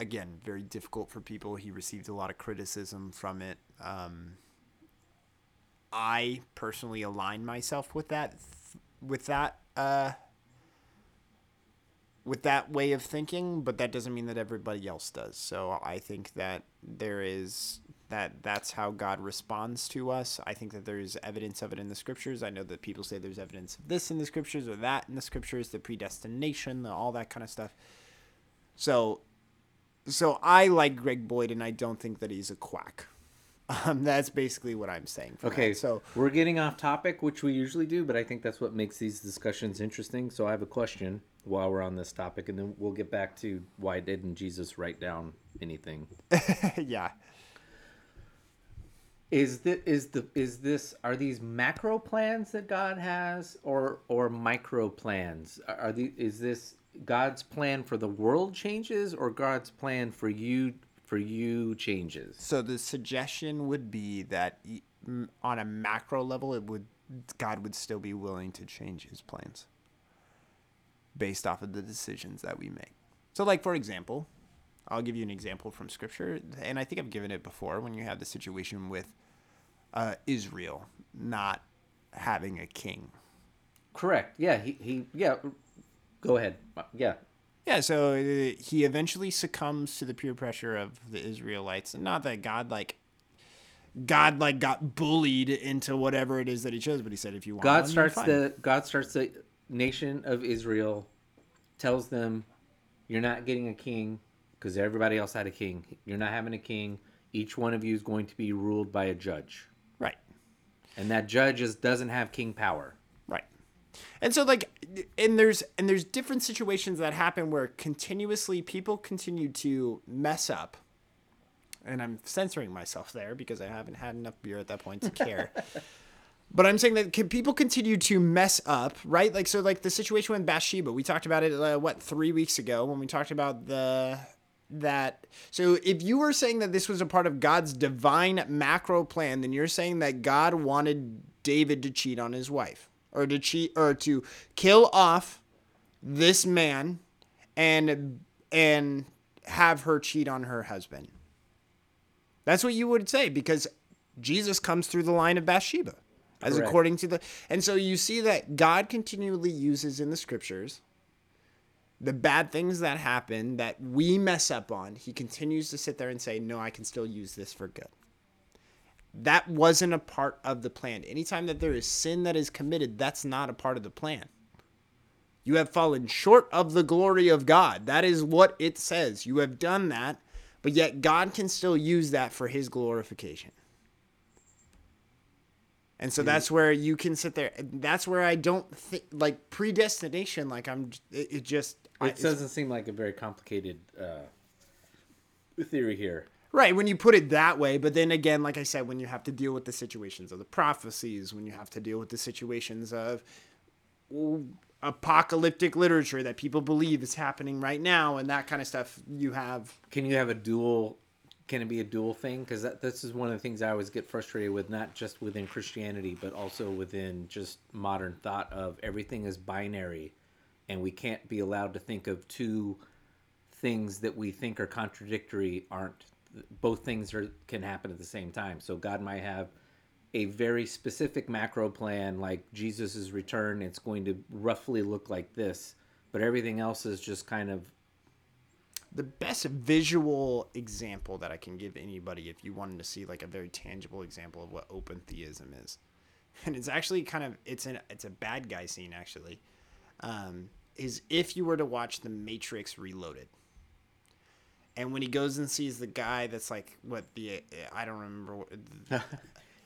Again, very difficult for people. He received a lot of criticism from it. Um, I personally align myself with that, with that, uh, with that way of thinking, but that doesn't mean that everybody else does. So I think that there is that that's how God responds to us. I think that there's evidence of it in the scriptures. I know that people say there's evidence of this in the scriptures or that in the scriptures, the predestination, the, all that kind of stuff. So, so I like Greg Boyd, and I don't think that he's a quack. Um, that's basically what I'm saying. Okay, that. so we're getting off topic, which we usually do, but I think that's what makes these discussions interesting. So I have a question while we're on this topic, and then we'll get back to why didn't Jesus write down anything? yeah, Is the is the is this are these macro plans that God has, or or micro plans? Are, are the is this God's plan for the world changes, or God's plan for you for you changes? So the suggestion would be that on a macro level, it would God would still be willing to change His plans based off of the decisions that we make. So, like for example, I'll give you an example from Scripture, and I think I've given it before. When you have the situation with uh, Israel not having a king, Correct. Yeah. He he. Yeah. Go ahead. Yeah. Yeah, so uh, he eventually succumbs to the peer pressure of the Israelites, and not that God like God like got bullied into whatever it is that he chose, but he said if you want God one, starts the God starts the nation of Israel, tells them, "You're not getting a king because everybody else had a king. You're not having a king. Each one of you is going to be ruled by a judge, right. and that judge is, doesn't have king power." And so like and there's and there's different situations that happen where continuously people continue to mess up. And I'm censoring myself there because I haven't had enough beer at that point to care. but I'm saying that can, people continue to mess up, right? Like so like the situation with Bathsheba, we talked about it uh, what 3 weeks ago when we talked about the that so if you were saying that this was a part of God's divine macro plan, then you're saying that God wanted David to cheat on his wife or to cheat or to kill off this man and and have her cheat on her husband. That's what you would say because Jesus comes through the line of Bathsheba. As Correct. according to the and so you see that God continually uses in the scriptures the bad things that happen that we mess up on, he continues to sit there and say, No, I can still use this for good. That wasn't a part of the plan. Anytime that there is sin that is committed, that's not a part of the plan. You have fallen short of the glory of God. That is what it says. You have done that, but yet God can still use that for his glorification. And so that's where you can sit there. That's where I don't think like predestination. Like I'm, it, it just I- It doesn't seem like a very complicated uh, theory here. Right, when you put it that way, but then again, like I said, when you have to deal with the situations of the prophecies, when you have to deal with the situations of apocalyptic literature that people believe is happening right now and that kind of stuff, you have Can you have a dual? Can it be a dual thing? Because this is one of the things I always get frustrated with, not just within Christianity, but also within just modern thought of everything is binary, and we can't be allowed to think of two things that we think are contradictory aren't. Both things are can happen at the same time. So God might have a very specific macro plan, like Jesus' return. It's going to roughly look like this, but everything else is just kind of the best visual example that I can give anybody if you wanted to see like a very tangible example of what open theism is. And it's actually kind of it's an it's a bad guy scene actually. Um, is if you were to watch The Matrix Reloaded. And when he goes and sees the guy that's like what the I don't remember what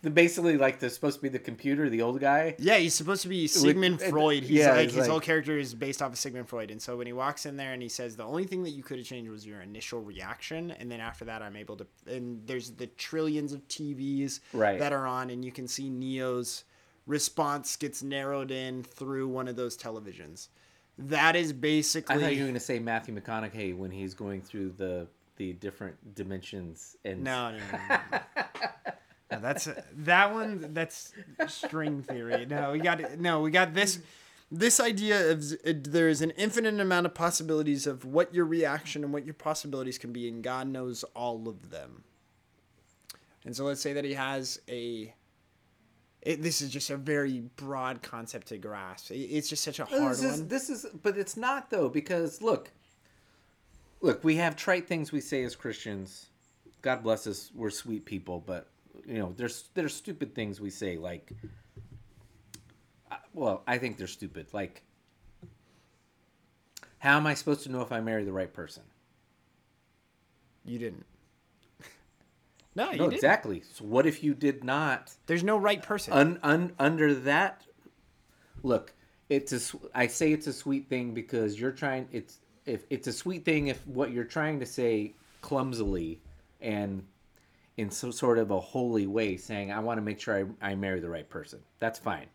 the basically like the supposed to be the computer, the old guy. Yeah, he's supposed to be Sigmund Freud. He's yeah, like his whole character is based off of Sigmund Freud. And so when he walks in there and he says the only thing that you could have changed was your initial reaction, and then after that I'm able to and there's the trillions of TVs Right. that are on, and you can see Neo's response gets narrowed in through one of those televisions. That is basically. I thought you were going to say Matthew McConaughey when he's going through the the different dimensions and No, no, no. no, no. That's that one. That's string theory. No, we got no. We got this. This idea of uh, there is an infinite amount of possibilities of what your reaction and what your possibilities can be, and God knows all of them. And so let's say that he has a. It, this is just a very broad concept to grasp. It- It's just such a hard this is one. this is but it's not though because look look we have trite things we say as christians god bless us we're sweet people but you know there's there's stupid things we say like uh, well i think they're stupid like how am i supposed to know if i marry the right person You didn't. No, you no didn't. exactly so what if you did not There's no right person. un, un, under that look it's a. I say it's a sweet thing because you're trying it's if it's a sweet thing if what you're trying to say clumsily and in some sort of a holy way saying i want to make sure I, I marry the right person that's fine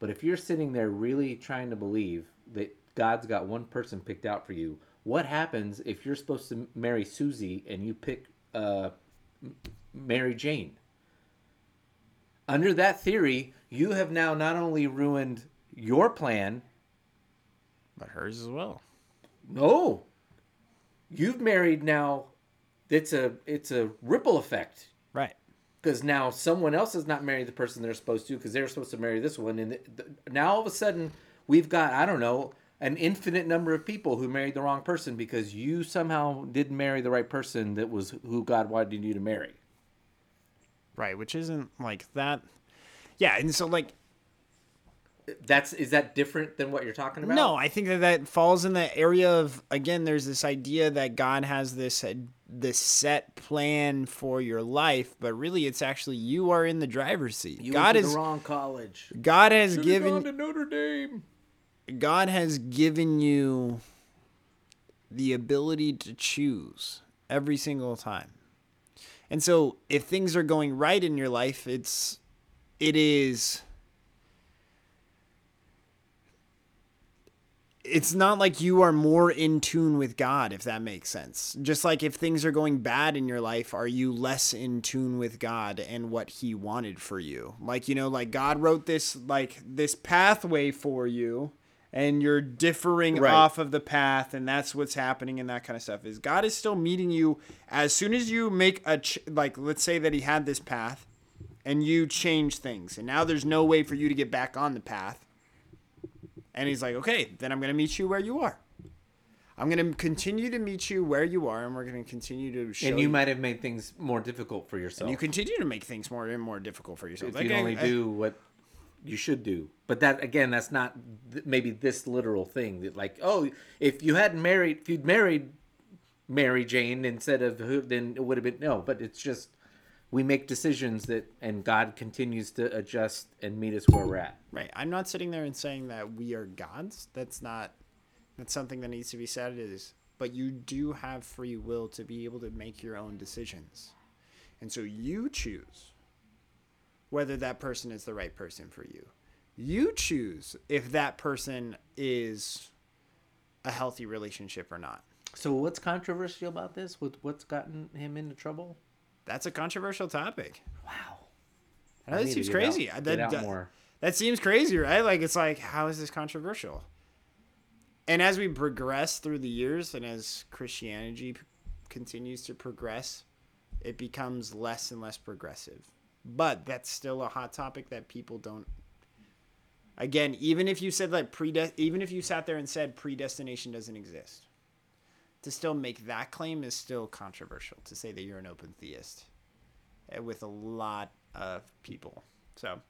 but if you're sitting there really trying to believe that god's got one person picked out for you what happens if you're supposed to marry susie and you pick uh, mary jane under that theory, you have now not only ruined your plan, but hers as well. no, you've married now. It's a it's a ripple effect Right. because now someone else has not married the person they're supposed to because they're supposed to marry this one, and now all of a sudden we've got I don't know an infinite number of people who married the wrong person because you somehow didn't marry the right person that was who God wanted you to marry. Right, which isn't like that. Yeah, and so like That's is that different than what you're talking about? no, I think that that falls in the area of again. There's this idea that God has this uh, this set plan for your life, but really it's actually you are in the driver's seat. you God went to is the wrong college. God has Should've given gone to Notre Dame. God has given you the ability to choose every single time. And so if things are going right in your life, it's it is it's not like you are more in tune with God, if that makes sense. Just like if things are going bad in your life, are you less in tune with God and what He wanted for you? Like, you know, like God wrote this, like, this pathway for you, and you're differing Right. off of the path, and that's what's happening, and that kind of stuff. Is God is still meeting you as soon as you make a, ch- like, let's say that He had this path, and you change things, and now there's no way for you to get back on the path and he's like, okay, then I'm going to meet you where you are. I'm going to continue to meet you where you are, and we're going to continue to show And you might have made things more difficult for yourself. and you continue to make things more and more difficult for yourself. if Like, you only I- do what you should do. But that again, that's not th- maybe this literal thing that like, oh, if you hadn't married, if you'd married Mary Jane instead of who, then it would have been no. But it's just we make decisions that, and God continues to adjust and meet us where we're at. Right. I'm not sitting there and saying that we are gods. That's not. That's something that needs to be said. Is but you do have free will to be able to make your own decisions, and so you choose whether that person is the right person for you. You choose if that person is a healthy relationship or not. So what's controversial about this? With what's gotten him into trouble? That's a controversial topic. Wow. I that seems crazy. out- that, that- that seems crazy, right? Like it's like, how is this controversial? And as we progress through the years, and as Christianity p- continues to progress, it becomes less and less progressive. But that's still a hot topic that people don't. Again, even if you said like prede, even if you sat there and said predestination doesn't exist, to still make that claim is still controversial. To say that you're an open theist, eh, with a lot of people. So,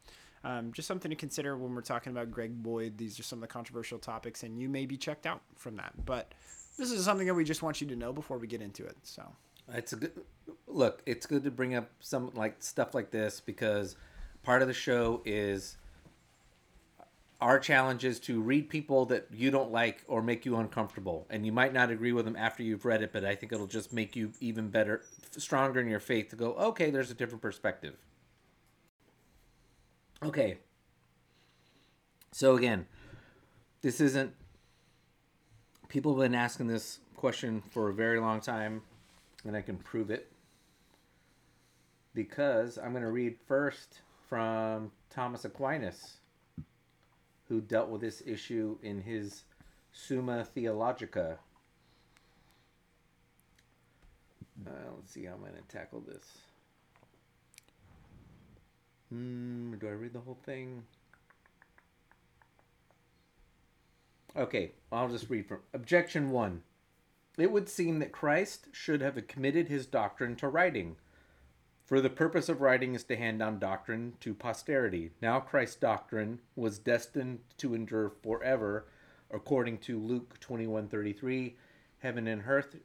um, just something to consider when we're talking about Greg Boyd. These are some of the controversial topics, and you may be checked out from that. But this is something that we just want you to know before we get into it. So, It's a good. Look, it's good to bring up some like stuff like this because part of the show is our challenge is to read people that you don't like or make you uncomfortable. And you might not agree with them after you've read it but i think it'll just make you even better stronger in your faith to go okay there's a different perspective. Okay. So again this isn't people have been asking this question for a very long time and i can prove it because i'm going to read first from thomas aquinas who dealt with this issue in his Summa Theologica. Uh, let's see how I'm going to tackle this. Mm, do I read the whole thing? Okay, I'll just read from Objection 1. It would seem that Christ should have committed his doctrine to writing for the purpose of writing is to hand down doctrine to posterity. Now Christ's doctrine was destined to endure forever, according to Luke 21:33, heaven and earth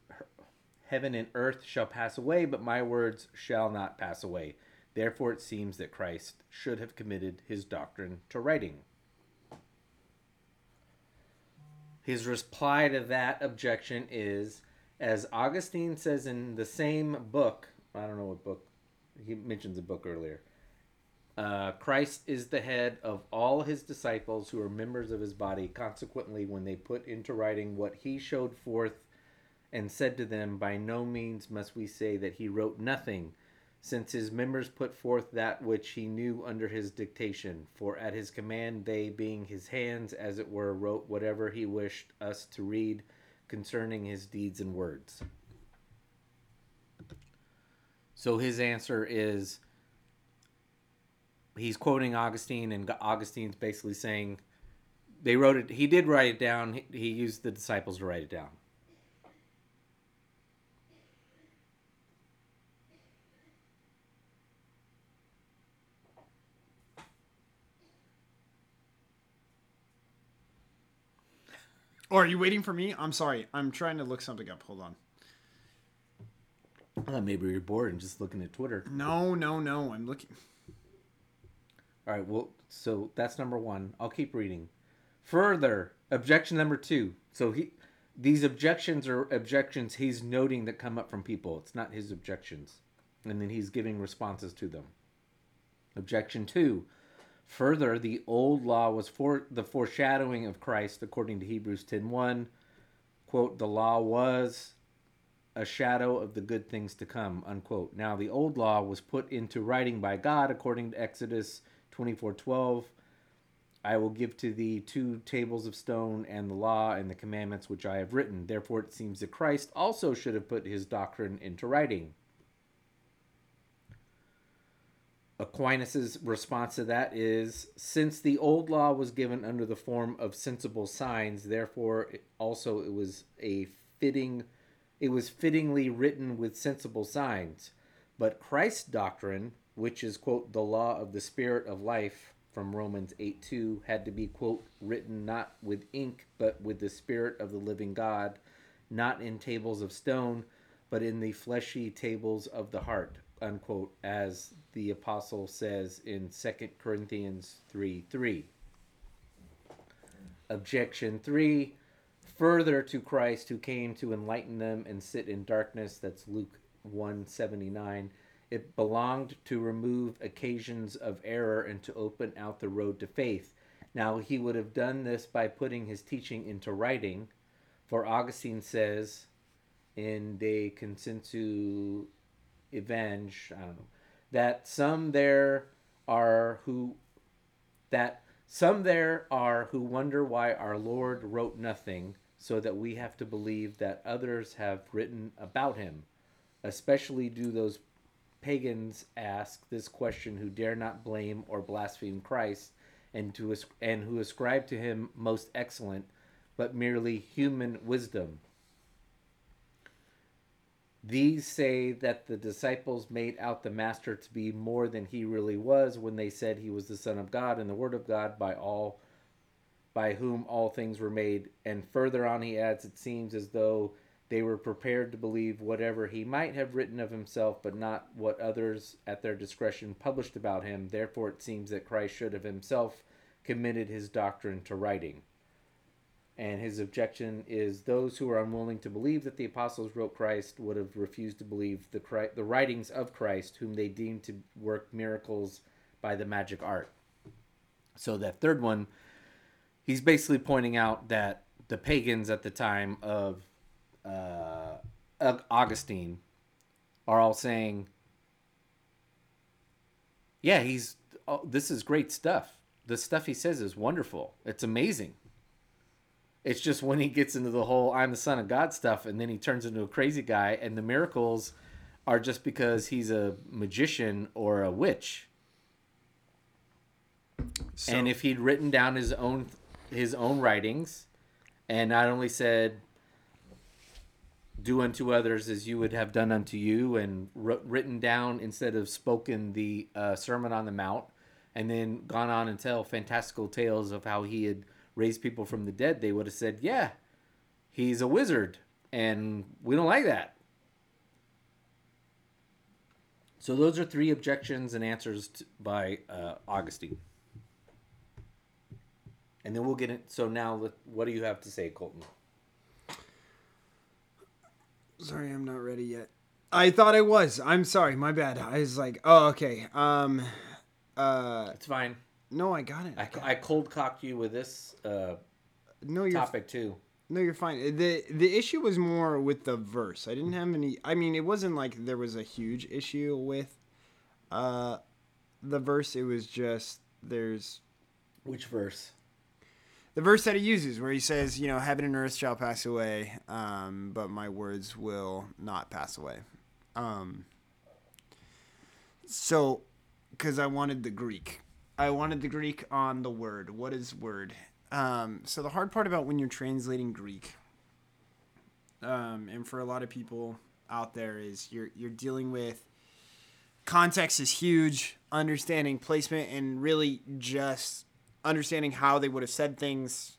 heaven and earth shall pass away, but my words shall not pass away. Therefore it seems that Christ should have committed his doctrine to writing. His reply to that objection is as Augustine says in the same book, I don't know what book he mentions a book earlier. Uh, Christ is the head of all his disciples who are members of his body. Consequently, when they put into writing what he showed forth and said to them, by no means must we say that he wrote nothing, since his members put forth that which he knew under his dictation. For at his command, they, being his hands, as it were, wrote whatever he wished us to read concerning his deeds and words. So his answer is he's quoting Augustine, and Augustine's basically saying they wrote it. He did write it down. He, he used the disciples to write it down. Or are you waiting for me? I'm sorry. I'm trying to look something up. Hold on. I thought maybe you're bored and just looking at Twitter. No, no, no. I'm looking. All right. Well, so that's number one. I'll keep reading. Further, objection number two. So he, these objections are objections he's noting that come up from people. It's not his objections, and then he's giving responses to them. Objection two. Further, the old law was for the foreshadowing of Christ, according to Hebrews 10:1. Quote: The law was a shadow of the good things to come unquote. Now the old law was put into writing by god according to exodus 24:12 I will give to thee two tables of stone and the law and the commandments which I have written. Therefore it seems that Christ also should have put his doctrine into writing. Aquinas's response to that is since the old law was given under the form of sensible signs therefore also it was a fitting it was fittingly written with sensible signs. But Christ's doctrine, which is, quote, the law of the Spirit of life from Romans 8 2, had to be, quote, written not with ink, but with the Spirit of the living God, not in tables of stone, but in the fleshy tables of the heart, unquote, as the apostle says in 2 Corinthians 3 3. Objection 3 further to Christ who came to enlighten them and sit in darkness. That's Luke 179. It belonged to remove occasions of error and to open out the road to faith. Now, he would have done this by putting his teaching into writing, for Augustine says in De Consensu Evang, that some there are who that some there are who wonder why our Lord wrote nothing, so that we have to believe that others have written about him. Especially do those pagans ask this question who dare not blame or blaspheme Christ and to and who ascribe to him most excellent but merely human wisdom. These say that the disciples made out the master to be more than he really was when they said he was the son of God and the word of God by all by whom all things were made. And further on, he adds, it seems as though They were prepared to believe whatever he might have written of himself, but not what others at their discretion published about him. Therefore, it seems that Christ should have himself committed his doctrine to writing. And his objection is those who are unwilling to believe that the apostles wrote Christ would have refused to believe the the writings of Christ, whom they deemed to work miracles by the magic art. So that third one, he's basically pointing out that the pagans at the time of uh, Augustine are all saying, "Yeah, he's oh, this is great stuff. The stuff he says is wonderful. It's amazing." It's just when he gets into the whole "I'm the son of God" stuff, and then he turns into a crazy guy, and the miracles are just because he's a magician or a witch. So, and if he'd written down his own his own writings, and not only said, "Do unto others as you would have done unto you," and written down instead of spoken the uh, Sermon on the Mount, and then gone on and tell fantastical tales of how he had raised people from the dead, they would have said, yeah, he's a wizard, and we don't like that. So those are three objections and answers to, by uh, Augustine. And then we'll get it. So now, what do you have to say, Colton? Sorry, I'm not ready yet. I thought I was. I'm sorry. My bad. I was like, oh, okay. Um, uh, it's fine. No, I got it. I, I cold cocked you with this uh, no, you're topic too. No, you're fine. the The issue was more with the verse. I didn't have any. I mean, it wasn't like there was a huge issue with uh, the verse. It was just there's which verse. The verse that he uses, where he says, "You know, heaven and earth shall pass away, um, but my words will not pass away." Um, so, because I wanted the Greek, I wanted the Greek on the word. What is word? Um, so the hard part about when you're translating Greek, um, and for a lot of people out there, is you're you're dealing with context is huge, understanding placement, and really just understanding how they would have said things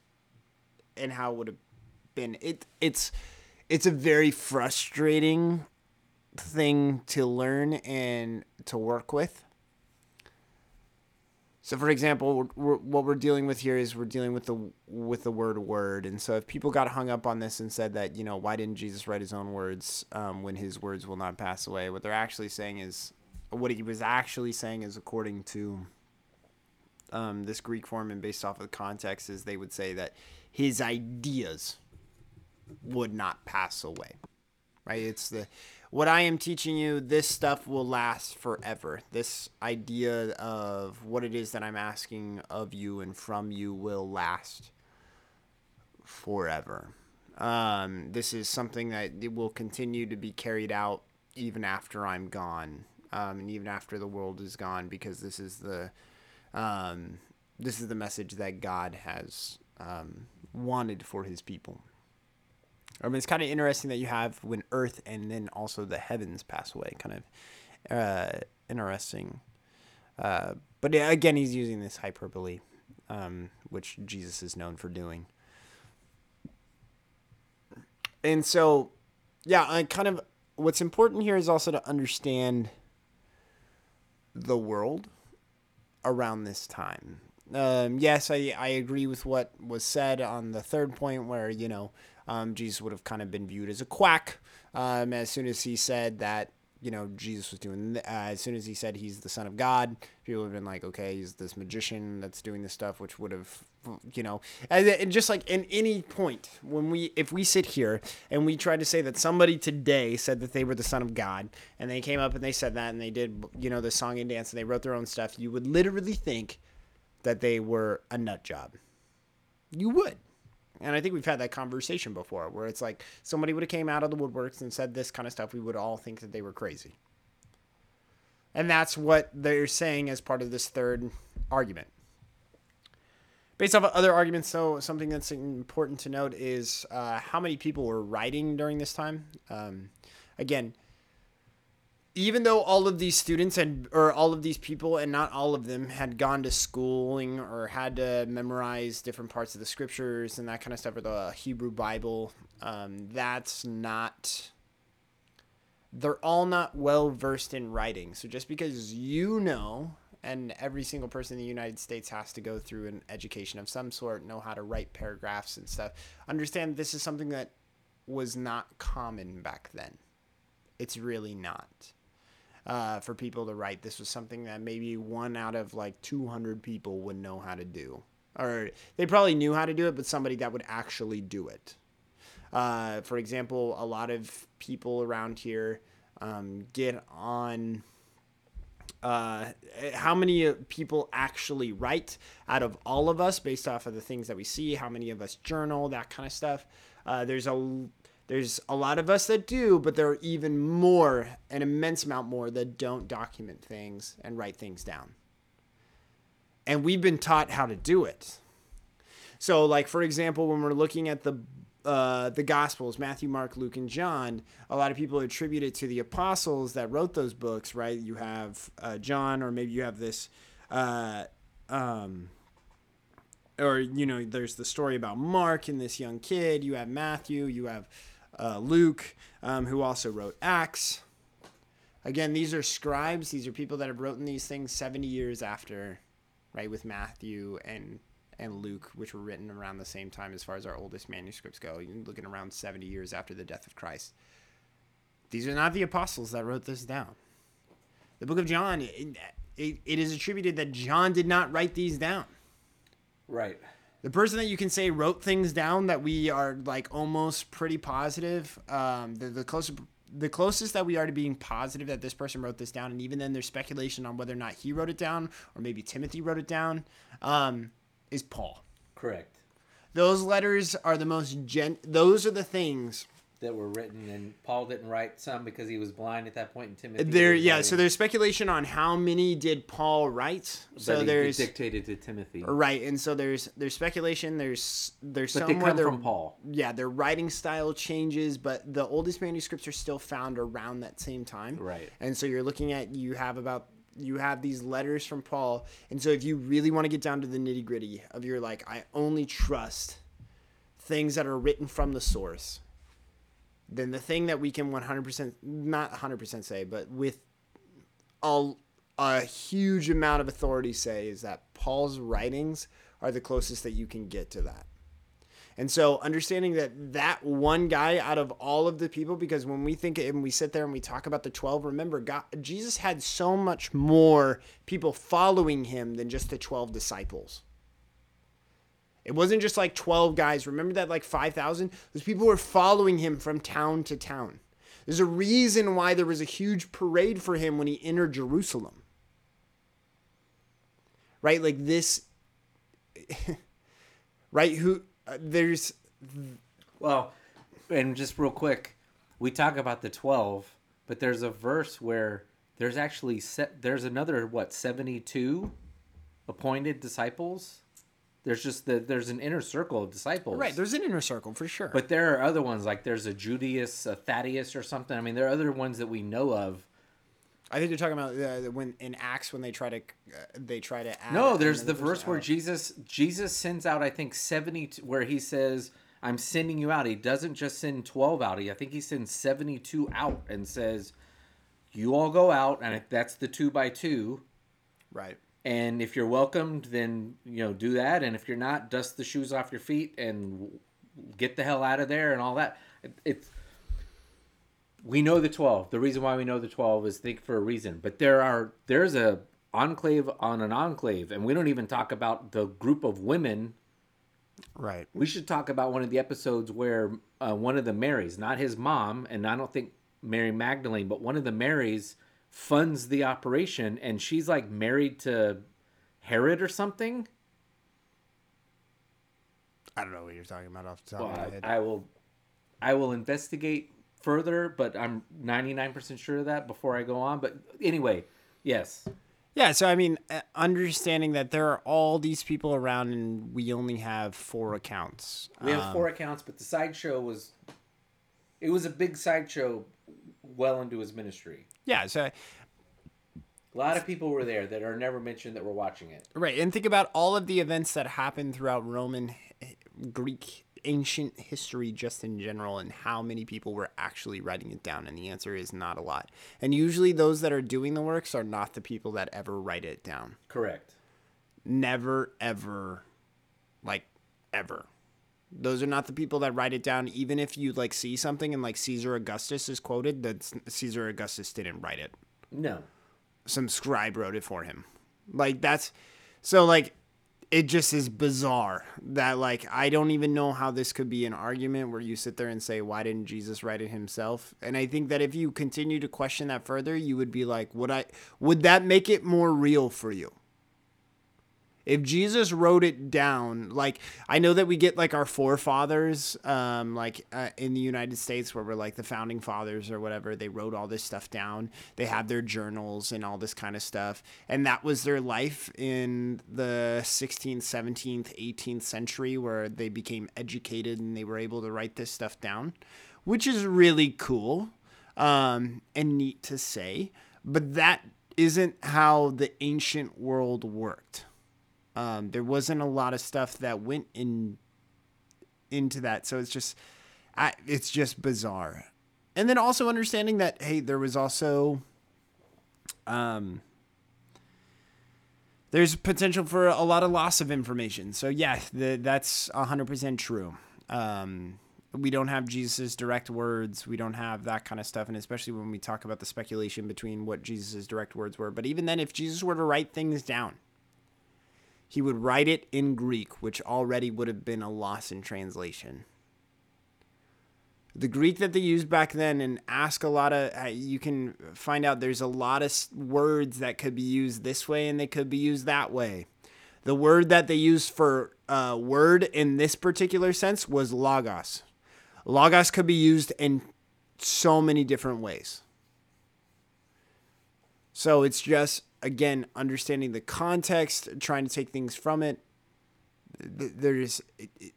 and how it would have been. It it's it's a very frustrating thing to learn and to work with so, for example, we're, what we're dealing with here is we're dealing with the with the word word, and so if people got hung up on this and said that you know why didn't Jesus write his own words um, when his words will not pass away? What they're actually saying is what he was actually saying is according to um, this Greek form and based off of the context is they would say that his ideas would not pass away, right? It's the what I am teaching you, this stuff will last forever. This idea of what it is that I'm asking of you and from you will last forever. Um, this is something that will continue to be carried out even after I'm gone, um, and even after the world is gone, because this is the um, this is the message that God has um, wanted for His people. I mean, it's kind of interesting that you have when Earth and then also the heavens pass away. Kind of uh, interesting. Uh, but again, he's using this hyperbole, um, which Jesus is known for doing. And so, yeah, I kind of what's important here is also to understand the world around this time. Um, yes, I, I agree with what was said on the third point, where you know um, Jesus would have kind of been viewed as a quack um, as soon as he said that you know Jesus was doing. Uh, as soon as he said he's the son of God, people have been like, okay, he's this magician that's doing this stuff, which would have, you know, and, and just like in any point when we, if we sit here and we try to say that somebody today said that they were the son of God, and they came up and they said that, and they did, you know, the song and dance, and they wrote their own stuff, you would literally think that they were a nut job. You would. And I think we've had that conversation before where it's like somebody would have came out of the woodworks and said this kind of stuff, we would all think that they were crazy. And that's what they're saying as part of this third argument. Based off of other arguments, though, something that's important to note is uh, how many people were writing during this time. Um, again, even though all of these students and or all of these people and not all of them had gone to schooling or had to memorize different parts of the scriptures and that kind of stuff or the hebrew bible um, that's not they're all not well versed in writing. So just because you know and every single person in the united states has to go through an education of some sort know how to write paragraphs and stuff understand this is something that was not common back then. It's really not uh, for people to write. This was something that maybe one out of like 200 people would know how to do. Or they probably knew how to do it, but somebody that would actually do it. Uh, for example, a lot of people around here um, get on. Uh, how many people actually write out of all of us based off of the things that we see? How many of us journal, that kind of stuff? Uh, there's a there's a lot of us that do, but there are even more, an immense amount more, that don't document things and write things down. And we've been taught how to do it. So, like for example, when we're looking at the uh, the Gospels, Matthew, Mark, Luke, and John, a lot of people attribute it to the apostles that wrote those books, right? You have uh, John, or maybe you have this, uh, um, or you know, there's the story about Mark and this young kid. You have Matthew, you have uh, Luke, um, who also wrote Acts. Again, these are scribes. These are people that have written these things 70 years after, right, with Matthew and and Luke, which were written around the same time as far as our oldest manuscripts go. You're looking around 70 years after the death of Christ. These are not the apostles that wrote this down. The book of John, it, it, it is attributed that John did not write these down. Right the person that you can say wrote things down that we are like almost pretty positive um, the, the closest the closest that we are to being positive that this person wrote this down and even then there's speculation on whether or not he wrote it down or maybe timothy wrote it down um, is paul. Correct. Those letters are the most gen those are the things that were written, and Paul didn't write some because he was blind at that point. In Timothy, there, yeah. So there's speculation on how many did Paul write. So there's dictated to Timothy, right? And so there's there's speculation. There's there's but some they come from Paul. Yeah, their writing style changes, but the oldest manuscripts are still found around that same time, right? And so you're looking at you have about you have these letters from Paul, and so if you really want to get down to the nitty gritty of your like, I only trust things that are written from the source then the thing that we can 100% not 100% say but with a, a huge amount of authority say is that paul's writings are the closest that you can get to that. And so understanding that that one guy out of all of the people because when we think and we sit there and we talk about the 12 remember God, jesus had so much more people following him than just the 12 disciples it wasn't just like 12 guys. Remember that like 5,000? Those people were following him from town to town. There's a reason why there was a huge parade for him when he entered Jerusalem. Right? Like this right who uh, there's well, and just real quick, we talk about the 12, but there's a verse where there's actually set there's another what 72 appointed disciples there's just that there's an inner circle of disciples. Right, there's an inner circle for sure. But there are other ones like there's a Judas, a Thaddeus, or something. I mean, there are other ones that we know of. I think you're talking about uh, when in Acts when they try to uh, they try to. Add no, there's the verse where Jesus Jesus sends out I think seventy where he says I'm sending you out. He doesn't just send twelve out. He I think he sends seventy two out and says, "You all go out," and that's the two by two. Right and if you're welcomed, then you know do that. And if you're not, dust the shoes off your feet and get the hell out of there and all that. It, it's we know the 12 the reason why we know the 12 is think for a reason but there are there's a enclave on an enclave and we don't even talk about the group of women right we should talk about one of the episodes where uh, one of the marys not his mom and i don't think mary magdalene but one of the marys funds the operation and she's like married to Herod or something. I don't know what you're talking about off the top well, of my head. I, will I will investigate further, but I'm 99% sure of that before I go on. But anyway, yes. Yeah, so I mean, uh, understanding that there are all these people around and we only have four accounts. We have um, four accounts, but the sideshow was it was a big sideshow well into his ministry. Yeah, so A lot of people were there that are never mentioned that were watching it. Right, and think about all of the events that happened throughout Roman, eh, Greek, ancient history, just in general, and how many people were actually writing it down. And the answer is not a lot. And usually, those that are doing the works are not the people that ever write it down. Correct. Never, ever, like, ever. Those are not the people that write it down. Even if you like see something and like Caesar Augustus is quoted, that Caesar Augustus didn't write it No. some scribe wrote it for him. Like that's so like it just is bizarre that like I don't even know how this could be an argument where you sit there and say why didn't Jesus write it himself? And I think that if you continue to question that further, you would be like would I would that make it more real for you? If Jesus wrote it down, like I know that we get like our forefathers, um, like uh, in the United States, where we're like the founding fathers or whatever, they wrote all this stuff down. They have their journals and all this kind of stuff, and that was their life in the 16th, 17th, 18th century, where they became educated and they were able to write this stuff down, which is really cool um, and neat to say. But that isn't how the ancient world worked. Um, there wasn't a lot of stuff that went in into that, so it's just, I, it's just bizarre. And then also understanding that hey, there was also, um, there's potential for a lot of loss of information. So yeah, the, that's hundred percent true. Um, we don't have Jesus' direct words. We don't have that kind of stuff. And especially when we talk about the speculation between what Jesus' direct words were. But even then, if Jesus were to write things down, he would write it in Greek, which already would have been a loss in translation. The Greek that they used back then, and ask a lot of, uh, you can find out there's a lot of words that could be used this way and they could be used that way. The word that they used for uh, word in this particular sense was logos. Logos could be used in so many different ways. So it's just again understanding the context, trying to take things from it. There's it, it,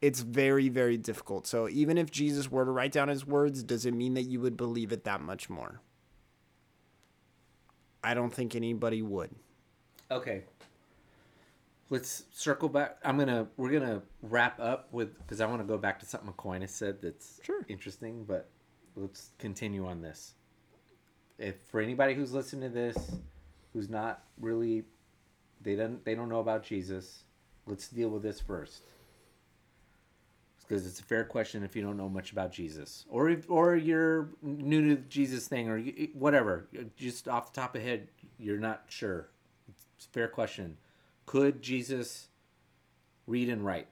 it's very very difficult. So even if Jesus were to write down his words, does it mean that you would believe it that much more? I don't think anybody would. Okay. Let's circle back. I'm gonna we're gonna wrap up with because I want to go back to something Aquinas said that's Sure. interesting, but let's continue on this. If for anybody who's listening to this, who's not really, they don't they don't know about Jesus, let's deal with this first. Because it's a fair question if you don't know much about Jesus, or if, or you're new to the Jesus thing, or you, whatever. Just off the top of head, you're not sure. It's a fair question. Could Jesus read and write?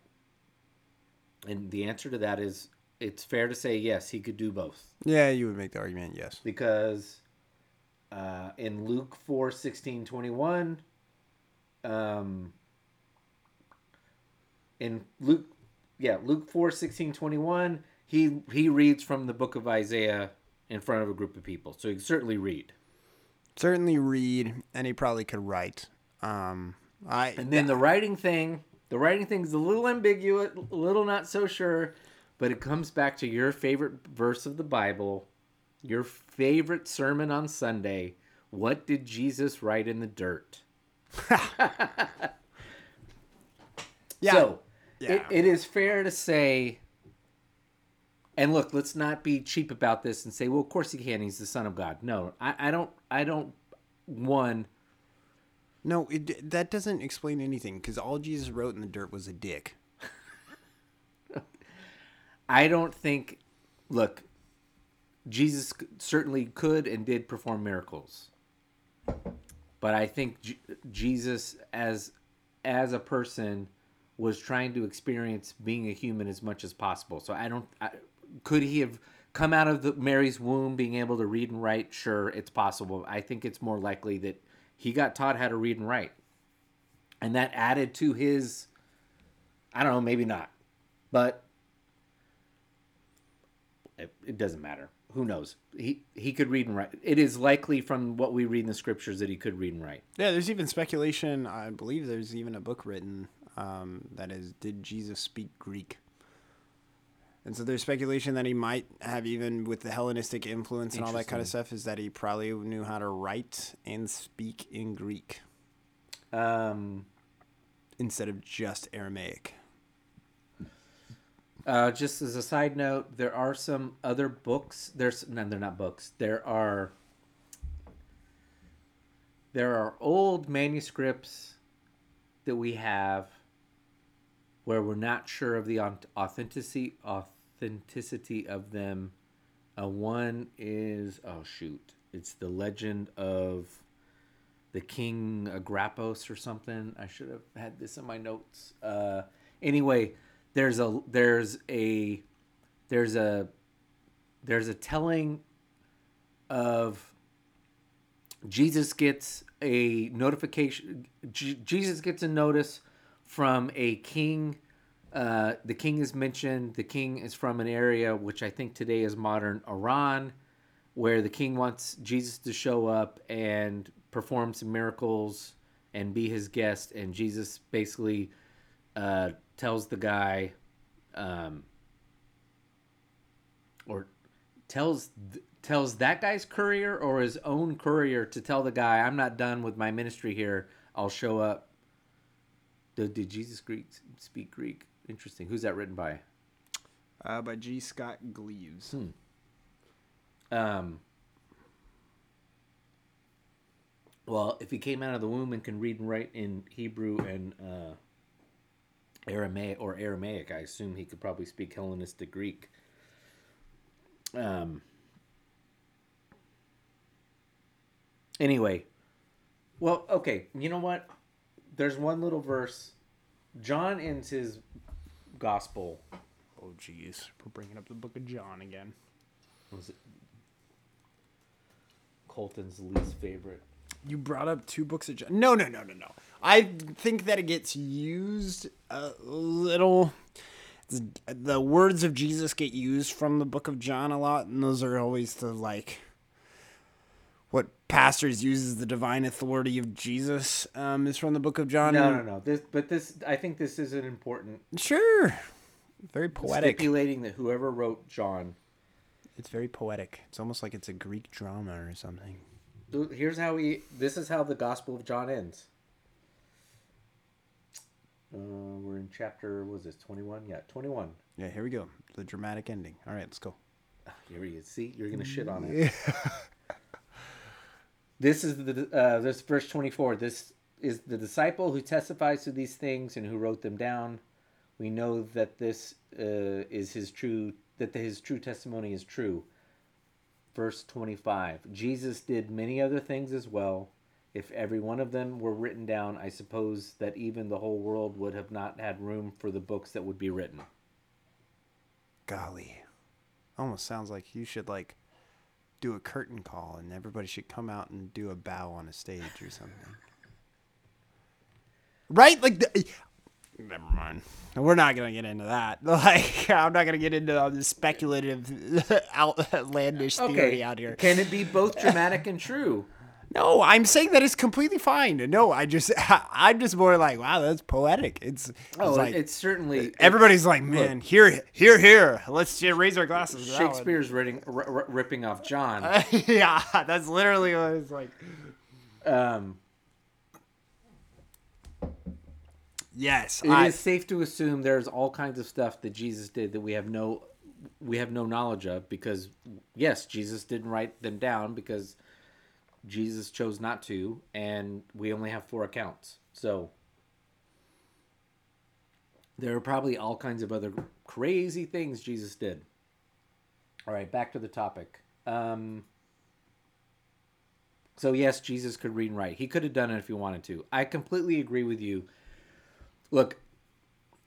And the answer to that is it's fair to say yes, he could do both. Yeah, you would make the argument, yes. Because uh, in Luke 4 16 21, um, in Luke, yeah, Luke 4 16 21, he, he reads from the book of Isaiah in front of a group of people. So he can certainly read. Certainly read, and he probably could write. Um, I And then the writing thing, the writing thing is a little ambiguous, a little not so sure, but it comes back to your favorite verse of the Bible, your favorite sermon on Sunday. What did Jesus write in the dirt? yeah, So, Yeah. it, it is fair to say, and look, let's not be cheap about this and say, well, of course he can. He's the Son of God. No, I, I don't. I don't. One, no, it, that doesn't explain anything because all Jesus wrote in the dirt was a dick. I don't think. Look, Jesus certainly could and did perform miracles, but I think J- Jesus, as as a person, was trying to experience being a human as much as possible. So I don't. I, could he have come out of the Mary's womb being able to read and write? Sure, it's possible. I think it's more likely that he got taught how to read and write, and that added to his. I don't know, maybe not, but it, it doesn't matter. Who knows? He he could read and write. It is likely from what we read in the scriptures that he could read and write. Yeah, there's even speculation. I believe there's even a book written um, that is, did Jesus speak Greek? And so there's speculation that he might have even with the Hellenistic influence and all that kind of stuff is that he probably knew how to write and speak in Greek Um, instead of just Aramaic. Uh, just as a side note, there are some other books. There's no, they're not books. There are there are old manuscripts that we have where we're not sure of the authenticity authenticity of them. Uh, one is oh shoot, it's the legend of the King Agrapos or something. I should have had this in my notes. Uh, anyway, there's a there's a there's a there's a telling of Jesus gets a notification. J- Jesus gets a notice from a king. Uh, the king is mentioned. The king is from an area which I think today is modern Iran, where the king wants Jesus to show up and perform some miracles and be his guest. And Jesus basically uh, tells the guy, um, or tells th- tells that guy's courier or his own courier to tell the guy, "I'm not done with my ministry here. I'll show up." Did, did Jesus Greek speak Greek? Interesting. Who's that written by? Uh, by G. Scott Gleaves. Hmm. Um, well, if he came out of the womb and can read and write in Hebrew and uh, Aramaic or Aramaic, I assume he could probably speak Hellenistic Greek. Um. Anyway, well, okay. You know what? There's one little verse. John ends his gospel. Oh, jeez. We're bringing up the book of John again. Was it Colton's least favorite? You brought up two books of John. No, no, no, no, no. I think that it gets used a little. The words of Jesus get used from the book of John a lot, and those are always the like what pastors use as the divine authority of Jesus um, is from the book of John. No, no, no. This, but this, I think this is an important Sure. Very poetic. stipulating that whoever wrote John. It's very poetic. It's almost like it's a Greek drama or something. Here's how he. This is how the Gospel of John ends. Uh, we're in chapter. Was this twenty one? Yeah, twenty one. Yeah, here we go. The dramatic ending. All right, let's go. Here we go. See, you're gonna shit on it. this is the uh, this verse twenty four. This is the disciple who testifies to these things and who wrote them down. We know that this uh, is his true that his true testimony is true. Verse twenty five. Jesus did many other things as well. If every one of them were written down, I suppose that even the whole world would have not had room for the books that would be written. Golly. Almost sounds like you should like do a curtain call and everybody should come out and do a bow on a stage or something. Right? Like the, Never mind. We're not gonna get into that. Like, I'm not gonna get into all this speculative, outlandish theory out here. Can it be both dramatic and true? No, I'm saying that it's completely fine. No, I just, I'm just more like, wow, that's poetic. It's, it's Oh, like it's certainly everybody's like, man, here, here, here. Let's raise our glasses. to that one." Shakespeare's ripping, r- ripping off John. yeah, that's literally what it's like. Um, Yes, it is I, safe to assume there's all kinds of stuff that Jesus did that we have no we have no knowledge of because yes, Jesus didn't write them down because Jesus chose not to, and we only have four accounts. So there are probably all kinds of other crazy things Jesus did. All right, back to the topic. Um, so yes, Jesus could read and write. He could have done it if he wanted to. I completely agree with you. Look,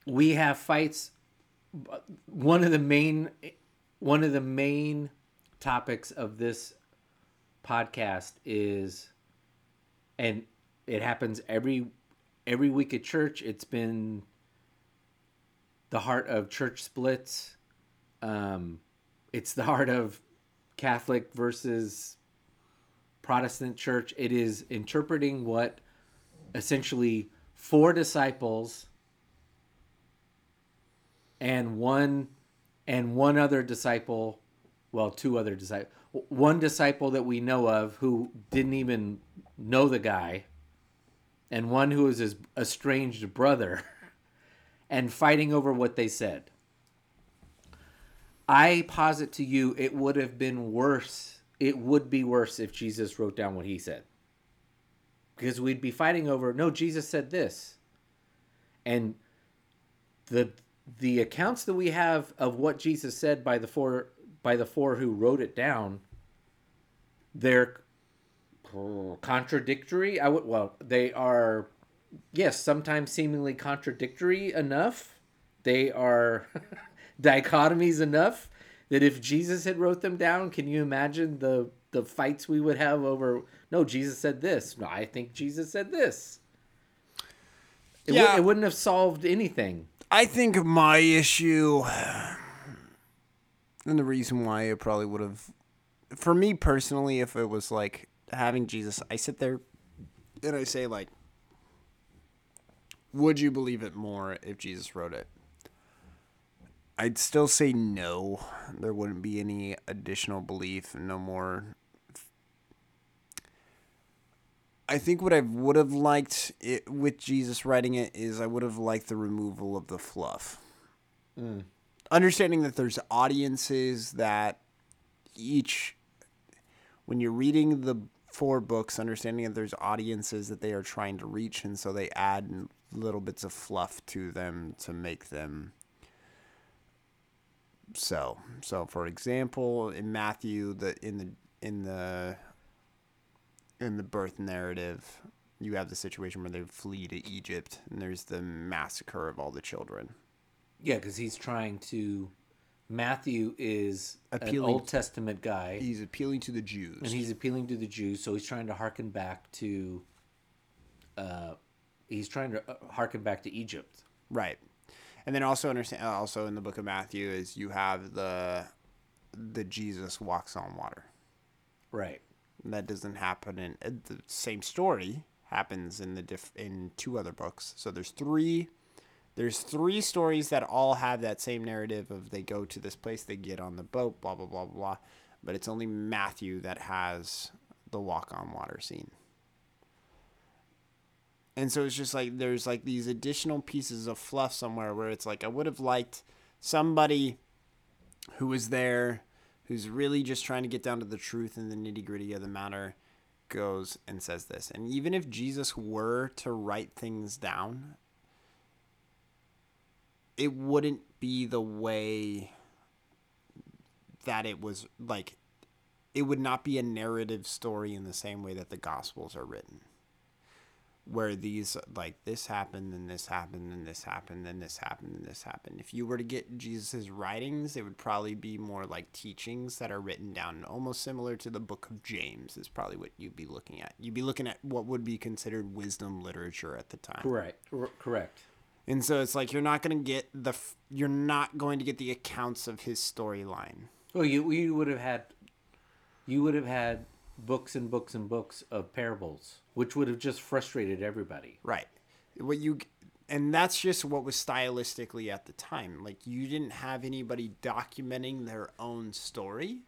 we have fights. One of the main, one of the main topics of this podcast is, and it happens every every week at church. It's been the heart of church splits. Um, it's the heart of Catholic versus Protestant church. It is interpreting what essentially four disciples and one and one other disciple, well, two other disciples, one disciple that we know of who didn't even know the guy, and one who was his estranged brother, and fighting over what they said. I posit to you, it would have been worse. It would be worse if Jesus wrote down what he said. Because we'd be fighting over, no, Jesus said this. And the the accounts that we have of what Jesus said by the four by the four who wrote it down, they're contradictory. I would well, they are yes, sometimes seemingly contradictory enough. They are dichotomies enough that if Jesus had wrote them down, can you imagine the the fights we would have over no, Jesus said this. No, I think Jesus said this. It, yeah. it wouldn't have solved anything. I think my issue, and the reason why it probably would have, for me personally, if it was like having Jesus, I sit there and I say, like, would you believe it more if Jesus wrote it? I'd still say no. There wouldn't be any additional belief, no more I think what I would have liked it, with Jesus writing it is I would have liked the removal of the fluff. Mm. Understanding that there's audiences that each, when you're reading the four books, understanding that there's audiences that they are trying to reach, and so they add little bits of fluff to them to make them so. So, for example, in Matthew, the in the in the in the birth narrative, you have the situation where they flee to Egypt and there's the massacre of all the children. Yeah, because he's trying to. Matthew is appealing, an Old Testament guy. He's appealing to the Jews, and he's appealing to the Jews. So he's trying to harken back to. Uh, he's trying to uh, harken back to Egypt. Right, and then also understand. Also in the book of Matthew is you have the, the Jesus walks on water. Right that doesn't happen in uh, the same story happens in the diff in two other books. So there's three there's three stories that all have that same narrative of they go to this place, they get on the boat, blah blah blah blah. blah, But it's only Matthew that has the walk on water scene. And so it's just like there's like these additional pieces of fluff somewhere where it's like I would have liked somebody who was there who's really just trying to get down to the truth and the nitty gritty of the matter, goes and says this. And even if Jesus were to write things down, it wouldn't be the way that it was like it would not be a narrative story in the same way that the gospels are written where these like this happened and this happened and this happened and this happened and this happened. If you were to get Jesus's writings, it would probably be more like teachings that are written down, almost similar to the book of James. Is probably what you'd be looking at. You'd be looking at what would be considered wisdom literature at the time. Correct. correct. And so it's like you're not going to get the you're not going to get the accounts of his storyline. Well, you you would have had you would have had books and books and books of parables, which would have just frustrated everybody. Right. What you and that's just what was stylistically at the time. Like you didn't have anybody documenting their own story.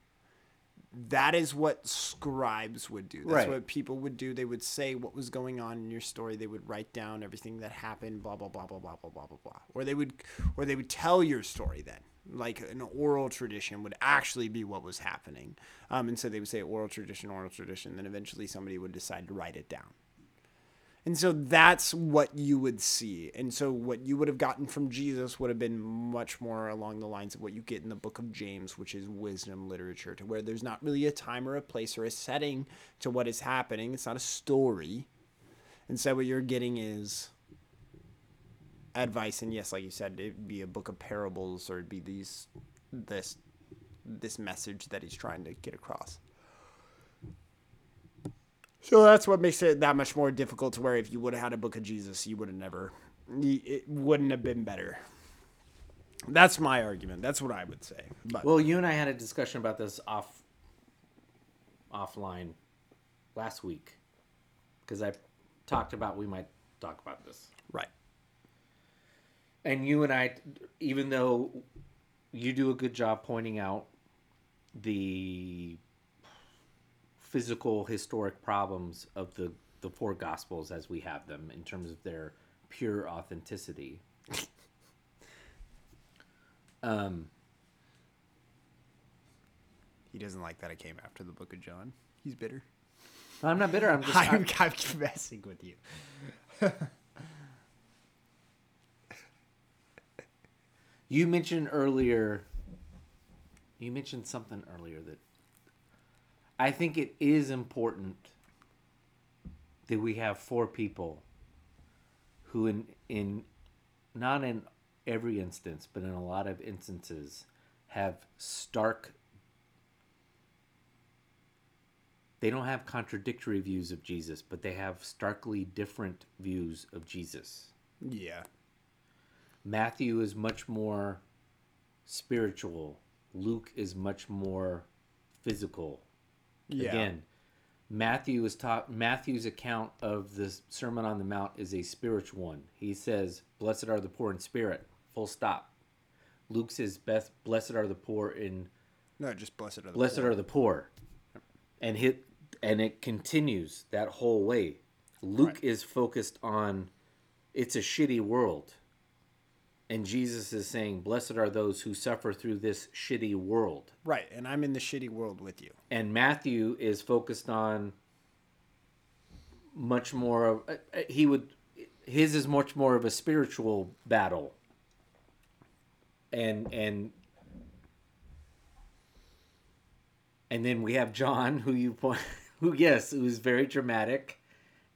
That is what scribes would do. That's right. what people would do. They would say what was going on in your story. They would write down everything that happened, blah blah blah blah blah blah blah blah blah. Or they would or they would tell your story then like an oral tradition would actually be what was happening. Um, and so they would say oral tradition, oral tradition. Then eventually somebody would decide to write it down. And so that's what you would see. And so what you would have gotten from Jesus would have been much more along the lines of what you get in the book of James, which is wisdom literature, to where there's not really a time or a place or a setting to what is happening. It's not a story. Instead, so what you're getting is advice and yes like you said it'd be a book of parables or it'd be these this this message that he's trying to get across so that's what makes it that much more difficult to where if you would have had a book of jesus you would have never it wouldn't have been better. That's my argument. That's what i would say but well you and i had a discussion about this off offline last week because i talked about we might talk about this. Right. And you and I, even though you do a good job pointing out the physical historic problems of the the four gospels as we have them in terms of their pure authenticity. um He doesn't like that I came after the Book of John. He's bitter. I'm not bitter. I'm just I'm, I'm messing with you. you mentioned earlier you mentioned something earlier that I think it is important that we have four people who in in not in every instance but in a lot of instances have stark they don't have contradictory views of Jesus but they have starkly different views of Jesus. Yeah. Matthew is much more spiritual. Luke is much more physical. Yeah. Again, Matthew is taught Matthew's account of the Sermon on the Mount is a spiritual one. He says, "Blessed are the poor in spirit." Full stop. Luke says, "Best blessed are the poor in No, just blessed are the blessed poor. are the poor." And hit and it continues that whole way. Luke Right. is focused on it's a shitty world. And Jesus is saying, Blessed are those who suffer through this shitty world. Right, and I'm in the shitty world with you. And Matthew is focused on much more of, uh, uh, he would, his is much more of a spiritual battle. And, and, and then we have John, who you point, who yes, who's very dramatic,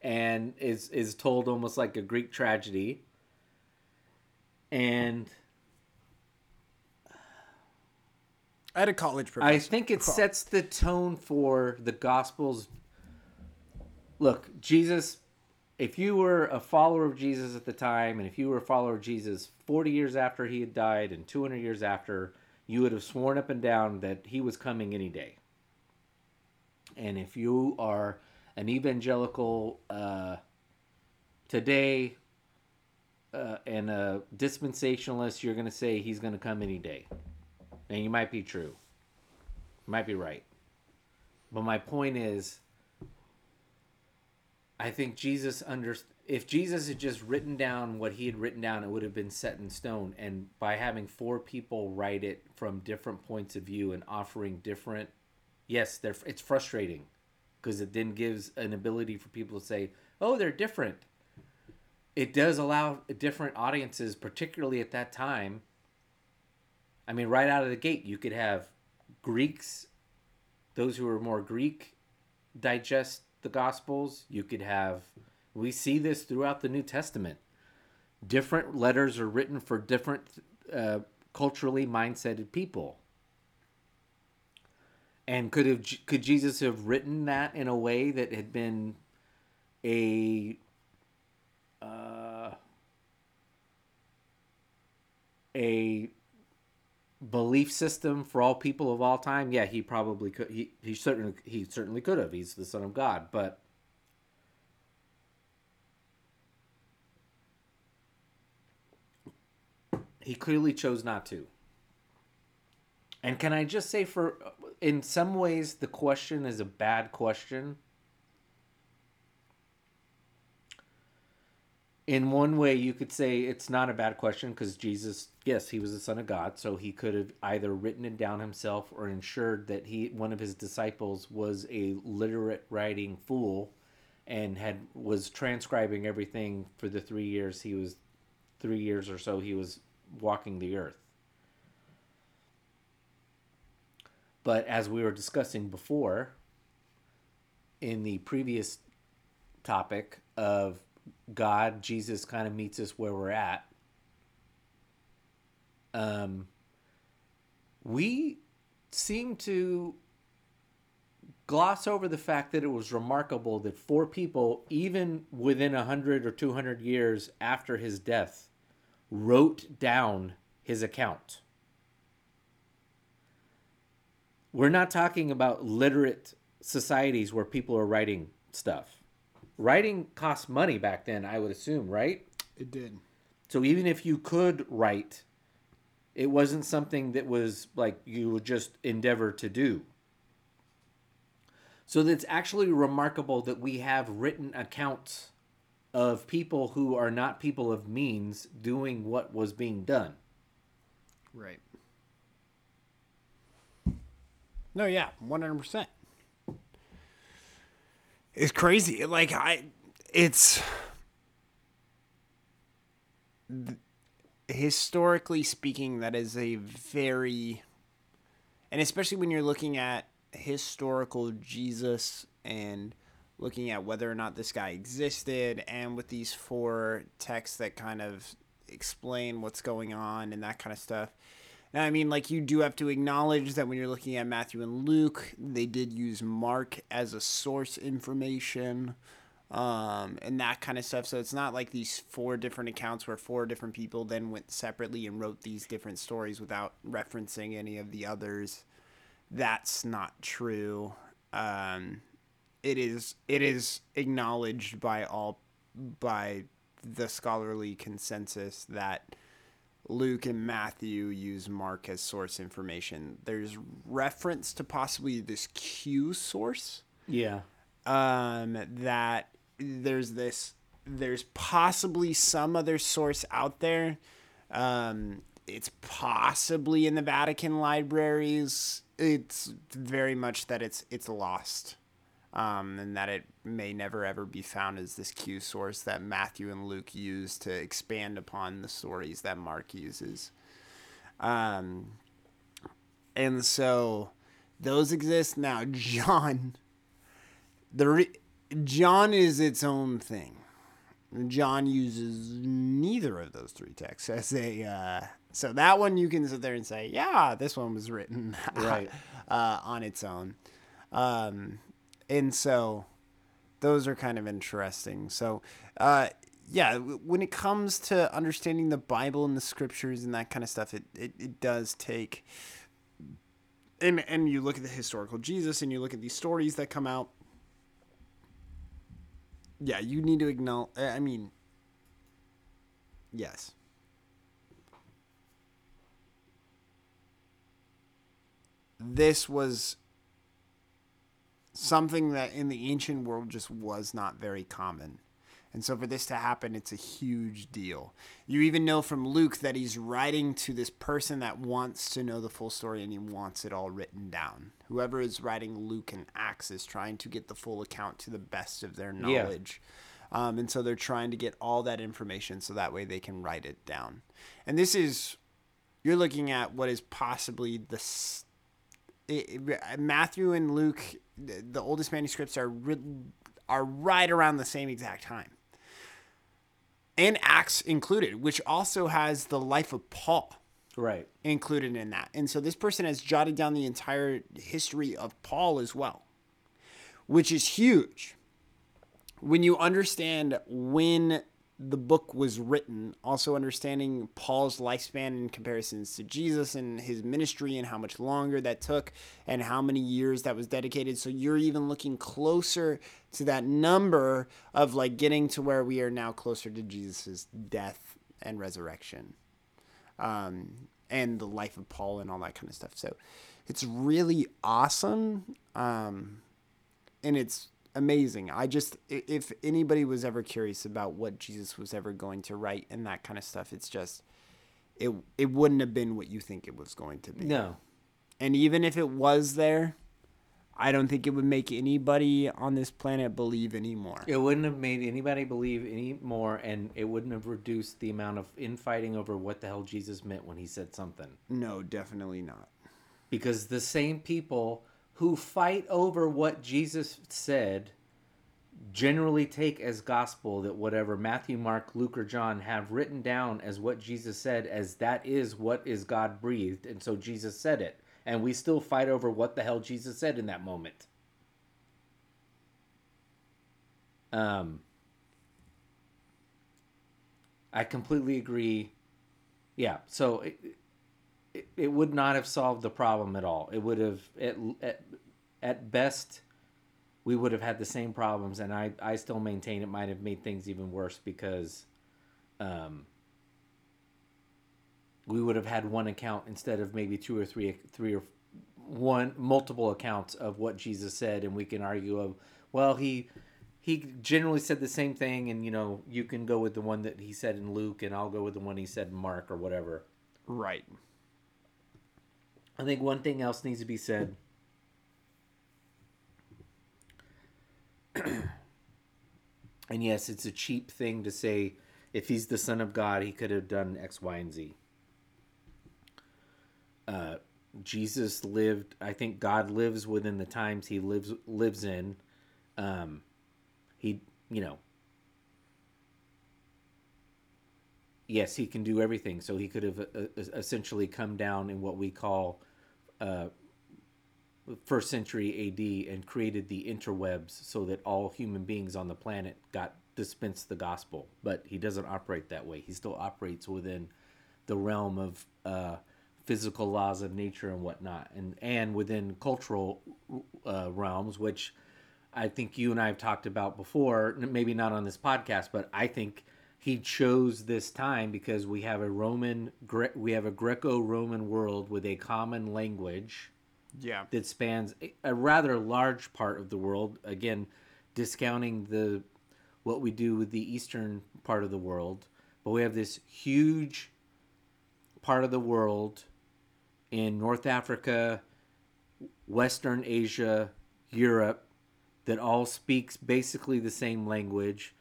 and is is told almost like a Greek tragedy. And I had a college professor. I think it sets the tone for the Gospels. Look, Jesus, if you were a follower of Jesus at the time, and if you were a follower of Jesus 40 years after he had died and 200 years after, you would have sworn up and down that he was coming any day. And if you are an evangelical uh, today uh, and a dispensationalist, you're going to say he's going to come any day. And you might be true. You might be right. But my point is I think Jesus under if Jesus had just written down what he had written down, it would have been set in stone. And by having four people write it from different points of view and offering different, yes, they're it's frustrating because it then gives an ability for people to say, "Oh, they're different." It does allow different audiences, particularly at that time. I mean, right out of the gate, you could have Greeks, those who are more Greek, digest the Gospels. You could have, we see this throughout the New Testament. Different letters are written for different uh, culturally mindseted people. And could have could Jesus have written that in a way that had been a uh, a belief system for all people of all time yeah he probably could he, he certainly he certainly could have. He's the son of god but he clearly chose not to. And can i just say for in some ways the question is a bad question in one way you could say it's not a bad question because jesus yes he was the son of god so he could have either written it down himself or ensured that he one of his disciples was a literate writing fool and had was transcribing everything for the three years he was three years or so he was walking the earth. But as we were discussing before in the previous topic of God, Jesus kind of meets us where we're at. Um, we seem to gloss over the fact that it was remarkable that four people, even within a hundred or two hundred years after his death, wrote down his account. We're not talking about literate societies where people are writing stuff writing cost money back then i would assume right It did. so even if you could write It wasn't something that was like you would just endeavor to do. So it's actually remarkable that we have written accounts of people who are not people of means doing what was being done. Right. No, yeah, one hundred percent. It's crazy. Like I, it's historically speaking, that is a very, and especially when you're looking at historical Jesus and looking at whether or not this guy existed, and with these four texts that kind of explain what's going on and that kind of stuff. Now, I mean, like, you do have to acknowledge that when you're looking at Matthew and Luke, they did use Mark as a source information um, and that kind of stuff. So it's not like these four different accounts where four different people then went separately and wrote these different stories without referencing any of the others. That's not true. Um, it is it is acknowledged by all by the scholarly consensus that Luke and Matthew use Mark as source information. There's reference to possibly this Q source. Yeah. Um, that there's this there's possibly some other source out there. Um, it's possibly in the Vatican libraries. It's very much that it's it's lost um, and that it may never ever be found as this Q source that Matthew and Luke use to expand upon the stories that Mark uses. Um, and so those exist now. John, the re- John is its own thing. John uses neither of those three texts as a. Uh, so that one you can sit there and say, yeah, this one was written right uh, on its own. Um, and so those are kind of interesting. So, uh, yeah, when it comes to understanding the Bible and the scriptures and that kind of stuff, it, it, it does take. And, and you look at the historical Jesus and you look at these stories that come out. Yeah, you need to acknowledge. I mean, yes. This was something that in the ancient world just was not very common. And so for this to happen, it's a huge deal. You even know from Luke that he's writing to this person that wants to know the full story and he wants it all written down. Whoever is writing Luke and Acts is trying to get the full account to the best of their knowledge. Yeah. Um, and so they're trying to get all that information so that way they can write it down. And this is, you're looking at what is possibly the. It, Matthew and Luke the oldest manuscripts are are right around the same exact time. And Acts included, which also has the life of Paul right included in that. And so this person has jotted down the entire history of Paul as well, which is huge. When you understand when the book was written, also understanding Paul's lifespan in comparisons to Jesus and his ministry and how much longer that took and how many years that was dedicated. So you're even looking closer to that number of like getting to where we are now closer to Jesus' death and resurrection. Um, and the life of Paul and all that kind of stuff. So it's really awesome. Um, and it's amazing. I just if anybody was ever curious about what Jesus was ever going to write and that kind of stuff, it's just it it wouldn't have been what you think it was going to be. No. And even if it was there, I don't think it would make anybody on this planet believe anymore. It wouldn't have made anybody believe anymore, and it wouldn't have reduced the amount of infighting over what the hell Jesus meant when he said something. No, definitely not. Because the same people who fight over what Jesus said generally take as gospel that whatever Matthew, Mark, Luke, or John have written down as what Jesus said, as that is what is God breathed, and so Jesus said it. And we still fight over what the hell Jesus said in that moment. Um, I completely agree. Yeah, so it, it, it would not have solved the problem at all. It would have at, at, at best we would have had the same problems and I, I still maintain it might have made things even worse because um, we would have had one account instead of maybe two or three, three or one multiple accounts of what Jesus said, and we can argue of, well, he he generally said the same thing, and you know, you can go with the one that he said in Luke, and I'll go with the one he said in Mark or whatever. Right. I think one thing else needs to be said. and yes, it's a cheap thing to say if he's the son of God, he could have done X, Y, and Z. Uh, Jesus lived. I think God lives within the times he lives lives in. Um, he, you know, yes, he can do everything. So he could have uh, uh, essentially come down in what we call uh, first century AD and created the interwebs so that all human beings on the planet got dispensed the gospel. But he doesn't operate that way. He still operates within the realm of uh, physical laws of nature and whatnot, and and within cultural uh, realms, which I think you and I have talked about before. Maybe not on this podcast, but I think he chose this time because we have a Roman, we have a Greco-Roman world with a common language. Yeah. That spans a rather large part of the world. Again, discounting the what we do with the eastern part of the world, but we have this huge part of the world in North Africa, Western Asia, Europe that all speaks basically the same language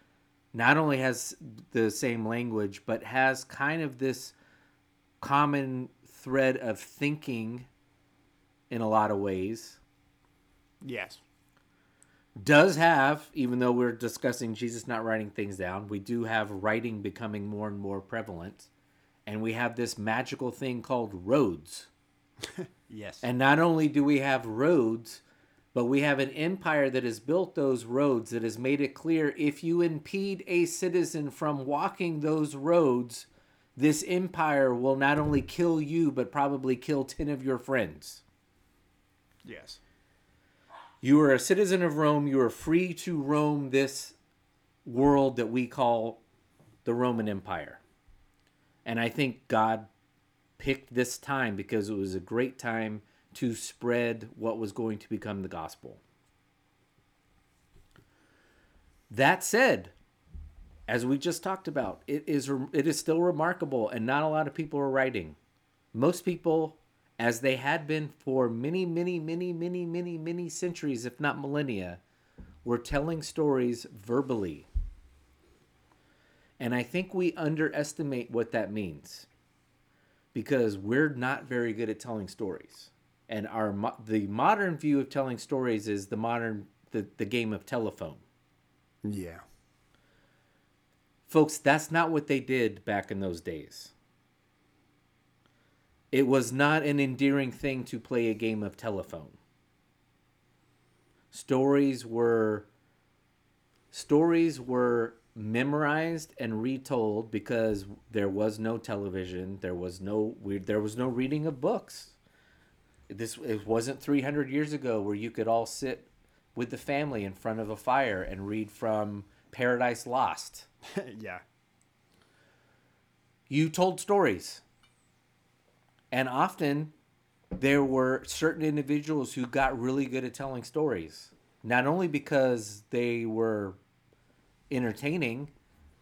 not only has the same language, but has kind of this common thread of thinking in a lot of ways. Yes. Does have, even though we're discussing Jesus not writing things down, we do have writing becoming more and more prevalent. And we have this magical thing called roads. yes. And not only do we have roads, but we have an empire that has built those roads that has made it clear if you impede a citizen from walking those roads, this empire will not only kill you, but probably kill 10 of your friends. Yes. You are a citizen of Rome. You are free to roam this world that we call the Roman Empire. And I think God picked this time because it was a great time to spread what was going to become the gospel. That said, as we just talked about, it is it is still remarkable and not a lot of people are writing. Most people as they had been for many many many many many many centuries if not millennia were telling stories verbally. And I think we underestimate what that means because we're not very good at telling stories and our the modern view of telling stories is the modern the, the game of telephone. Yeah. Folks that's not what they did back in those days. It was not an endearing thing to play a game of telephone. Stories were stories were memorized and retold because there was no television there was no we, there was no reading of books this it wasn't 300 years ago where you could all sit with the family in front of a fire and read from Paradise Lost. yeah. You told stories. And often there were certain individuals who got really good at telling stories. Not only because they were entertaining,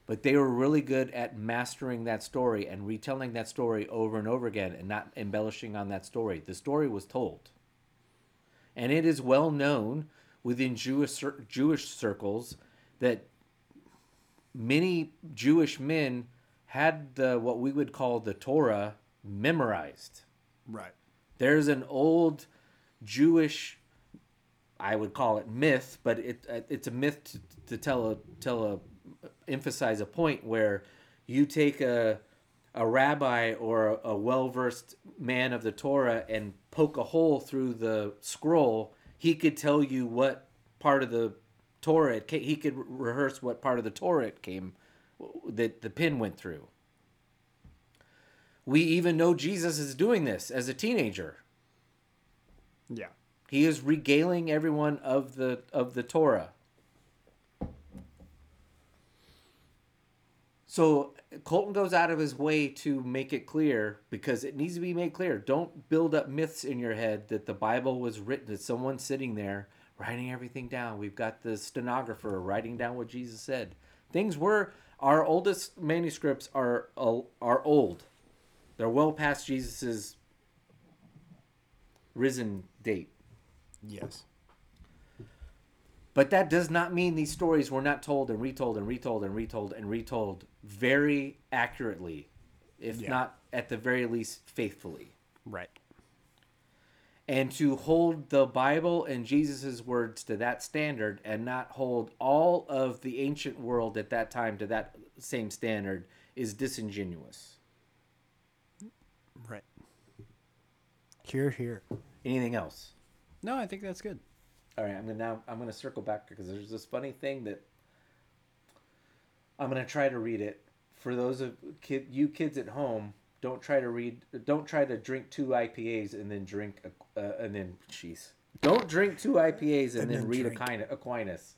but they were really good at mastering that story and retelling that story over and over again and not embellishing on that story. The story was told. And it is well known within Jewish Jewish circles that many Jewish men had the what we would call the Torah memorized. Right. There's an old Jewish I would call it myth, but it it's a myth to, to tell a tell a emphasize a point where you take a a rabbi or a, a well versed man of the Torah and poke a hole through the scroll, he could tell you what part of the Torah it came, he could rehearse what part of the Torah it came that the pin went through. We even know Jesus is doing this as a teenager. Yeah. He is regaling everyone of the of the Torah. So Colton goes out of his way to make it clear because it needs to be made clear. Don't build up myths in your head that the Bible was written that someone sitting there writing everything down. We've got the stenographer writing down what Jesus said. Things were our oldest manuscripts are are old. They're well past Jesus's risen date. Yes. But that does not mean these stories were not told and retold and retold and retold and retold very accurately, if yeah. not at the very least faithfully. Right. And to hold the Bible and Jesus' words to that standard and not hold all of the ancient world at that time to that same standard is disingenuous. Right. Here, here. Anything else? No, I think that's good. All right, I'm gonna now I'm gonna circle back because there's this funny thing that I'm gonna try to read it for those of kid you kids at home. Don't try to read. Don't try to drink two IPAs and then drink uh, and then jeez. Don't drink two IPAs and, and then, then, read Aquinas. Aquinas.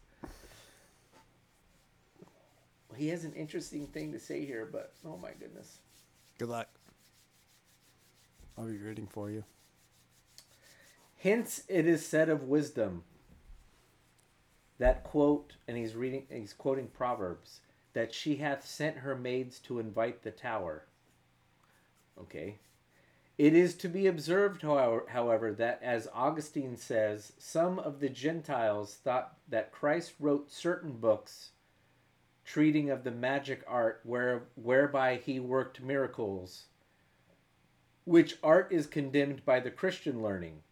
He has an interesting thing to say here, but oh my goodness. Good luck. I'll be reading for you. Hence, it is said of wisdom. That quote, and he's reading, he's quoting Proverbs, that she hath sent her maids to invite the tower. Okay. It is to be observed, however, that as Augustine says, some of the Gentiles thought that Christ wrote certain books treating of the magic art where, whereby he worked miracles, which art is condemned by the Christian learning.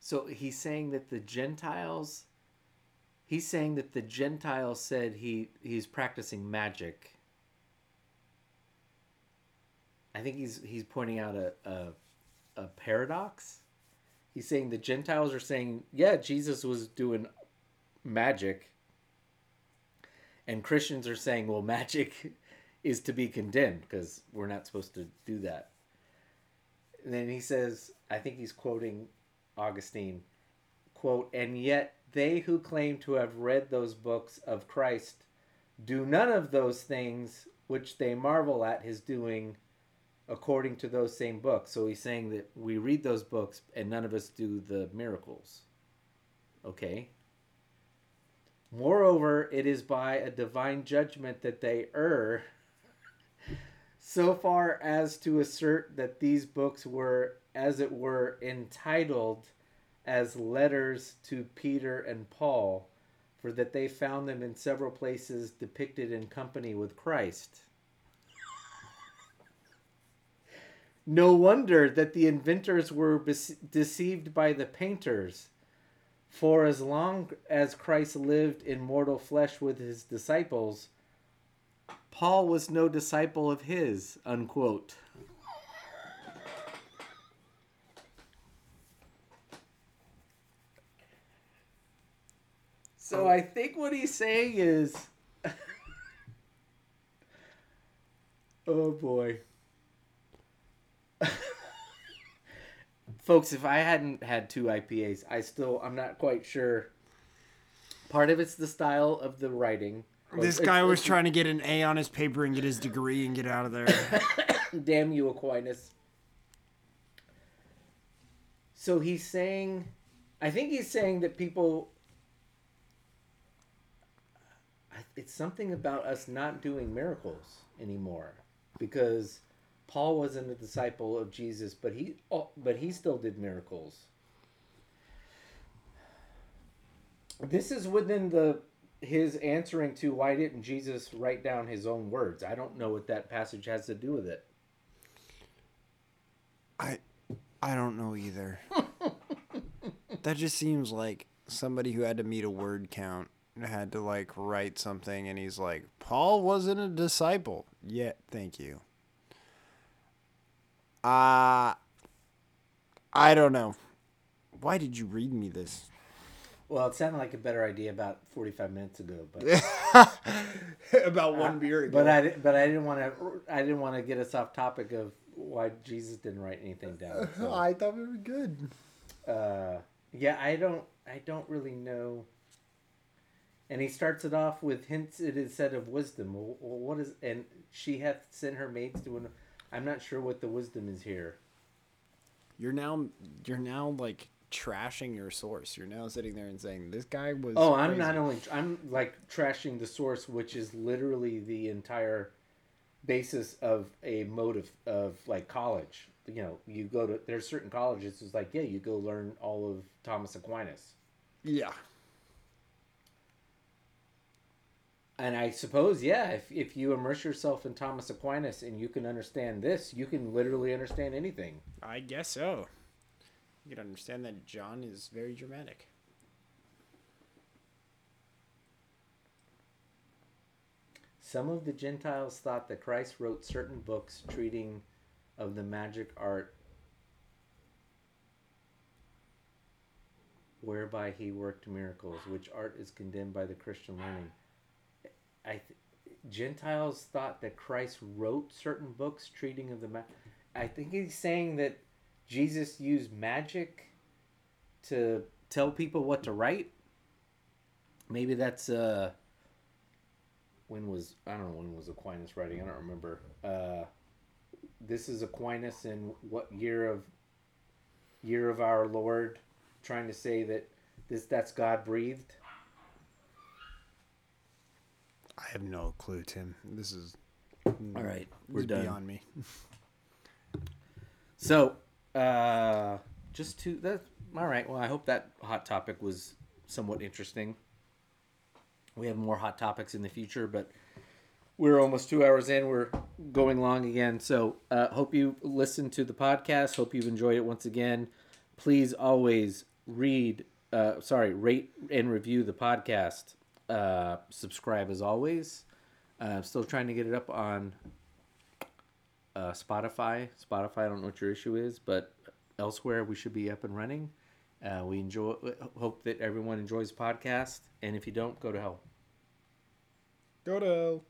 So he's saying that the Gentiles he's saying that the Gentiles said he he's practicing magic. I think he's he's pointing out a, a, a paradox. He's saying the Gentiles are saying, yeah, Jesus was doing magic. And Christians are saying, well, magic is to be condemned because we're not supposed to do that. And then he says, I think he's quoting Augustine, quote, and yet they who claim to have read those books of Christ do none of those things which they marvel at his doing according to those same books. So he's saying that we read those books and none of us do the miracles. Okay? Moreover, it is by a divine judgment that they err so far as to assert that these books were as it were, entitled as letters to Peter and Paul, for that they found them in several places depicted in company with Christ. no wonder that the inventors were deceived by the painters. For as long as Christ lived in mortal flesh with his disciples, Paul was no disciple of his. Unquote. So I think what he's saying is, oh boy, folks. If I hadn't had two IPAs, I still I'm not quite sure. Part of it's the style of the writing. This guy was trying to get an A on his paper and get his degree and get out of there. Damn you, Aquinas. So he's saying, I think he's saying that people it's something about us not doing miracles anymore because Paul wasn't a disciple of Jesus, but he oh, but he still did miracles. This is within the his answering to why didn't Jesus write down his own words? I don't know what that passage has to do with it. I I don't know either. that just seems like somebody who had to meet a word count had to like write something and he's like paul wasn't a disciple yet yeah, thank you uh i don't know why did you read me this well it sounded like a better idea about 45 minutes ago but about one beer ago. but i but i didn't want to i didn't want to get us off topic of why jesus didn't write anything down so. i thought we were good uh yeah i don't i don't really know And he starts it off with hints it is said of wisdom. Well, what is and she hath sent her maids to an. I'm not sure what the wisdom is here. You're now you're now like trashing your source. You're now sitting there and saying this guy was. Oh, I'm not only I'm like trashing the source, which is literally the entire basis of a motive of like college. You know, you go to there's certain colleges. It's like yeah, you go learn all of Thomas Aquinas, Yeah. And I suppose yeah, if if you immerse yourself in Thomas Aquinas and you can understand this, you can literally understand anything. I guess so. You can understand that John is very dramatic. Some of the Gentiles thought that Christ wrote certain books treating of the magic art whereby he worked miracles, which art is condemned by the Christian learning. I th- Gentiles thought that Christ wrote certain books treating of the ma- I think he's saying that Jesus used magic to tell people what to write. Maybe that's uh when was I don't know when was Aquinas writing? I don't remember. Uh, this is Aquinas in what year of year of our Lord, trying to say that this that's God breathed. I have no clue, Tim. This is All right, we're is done. beyond me. So, uh, just to that. All right. Well, I hope that hot topic was somewhat interesting. We have more hot topics in the future, but we're almost two hours in. We're going long again. So, uh, hope you listened to the podcast. Hope you've enjoyed it once again. Please always read, uh, sorry, rate and review the podcast. Uh, subscribe as always. Uh, still trying to get it up on uh, Spotify. Spotify, I don't know what your issue is, but elsewhere we should be up and running. Uh, we enjoy. Hope that everyone enjoys the podcast, and if you don't, go to hell. Dodo.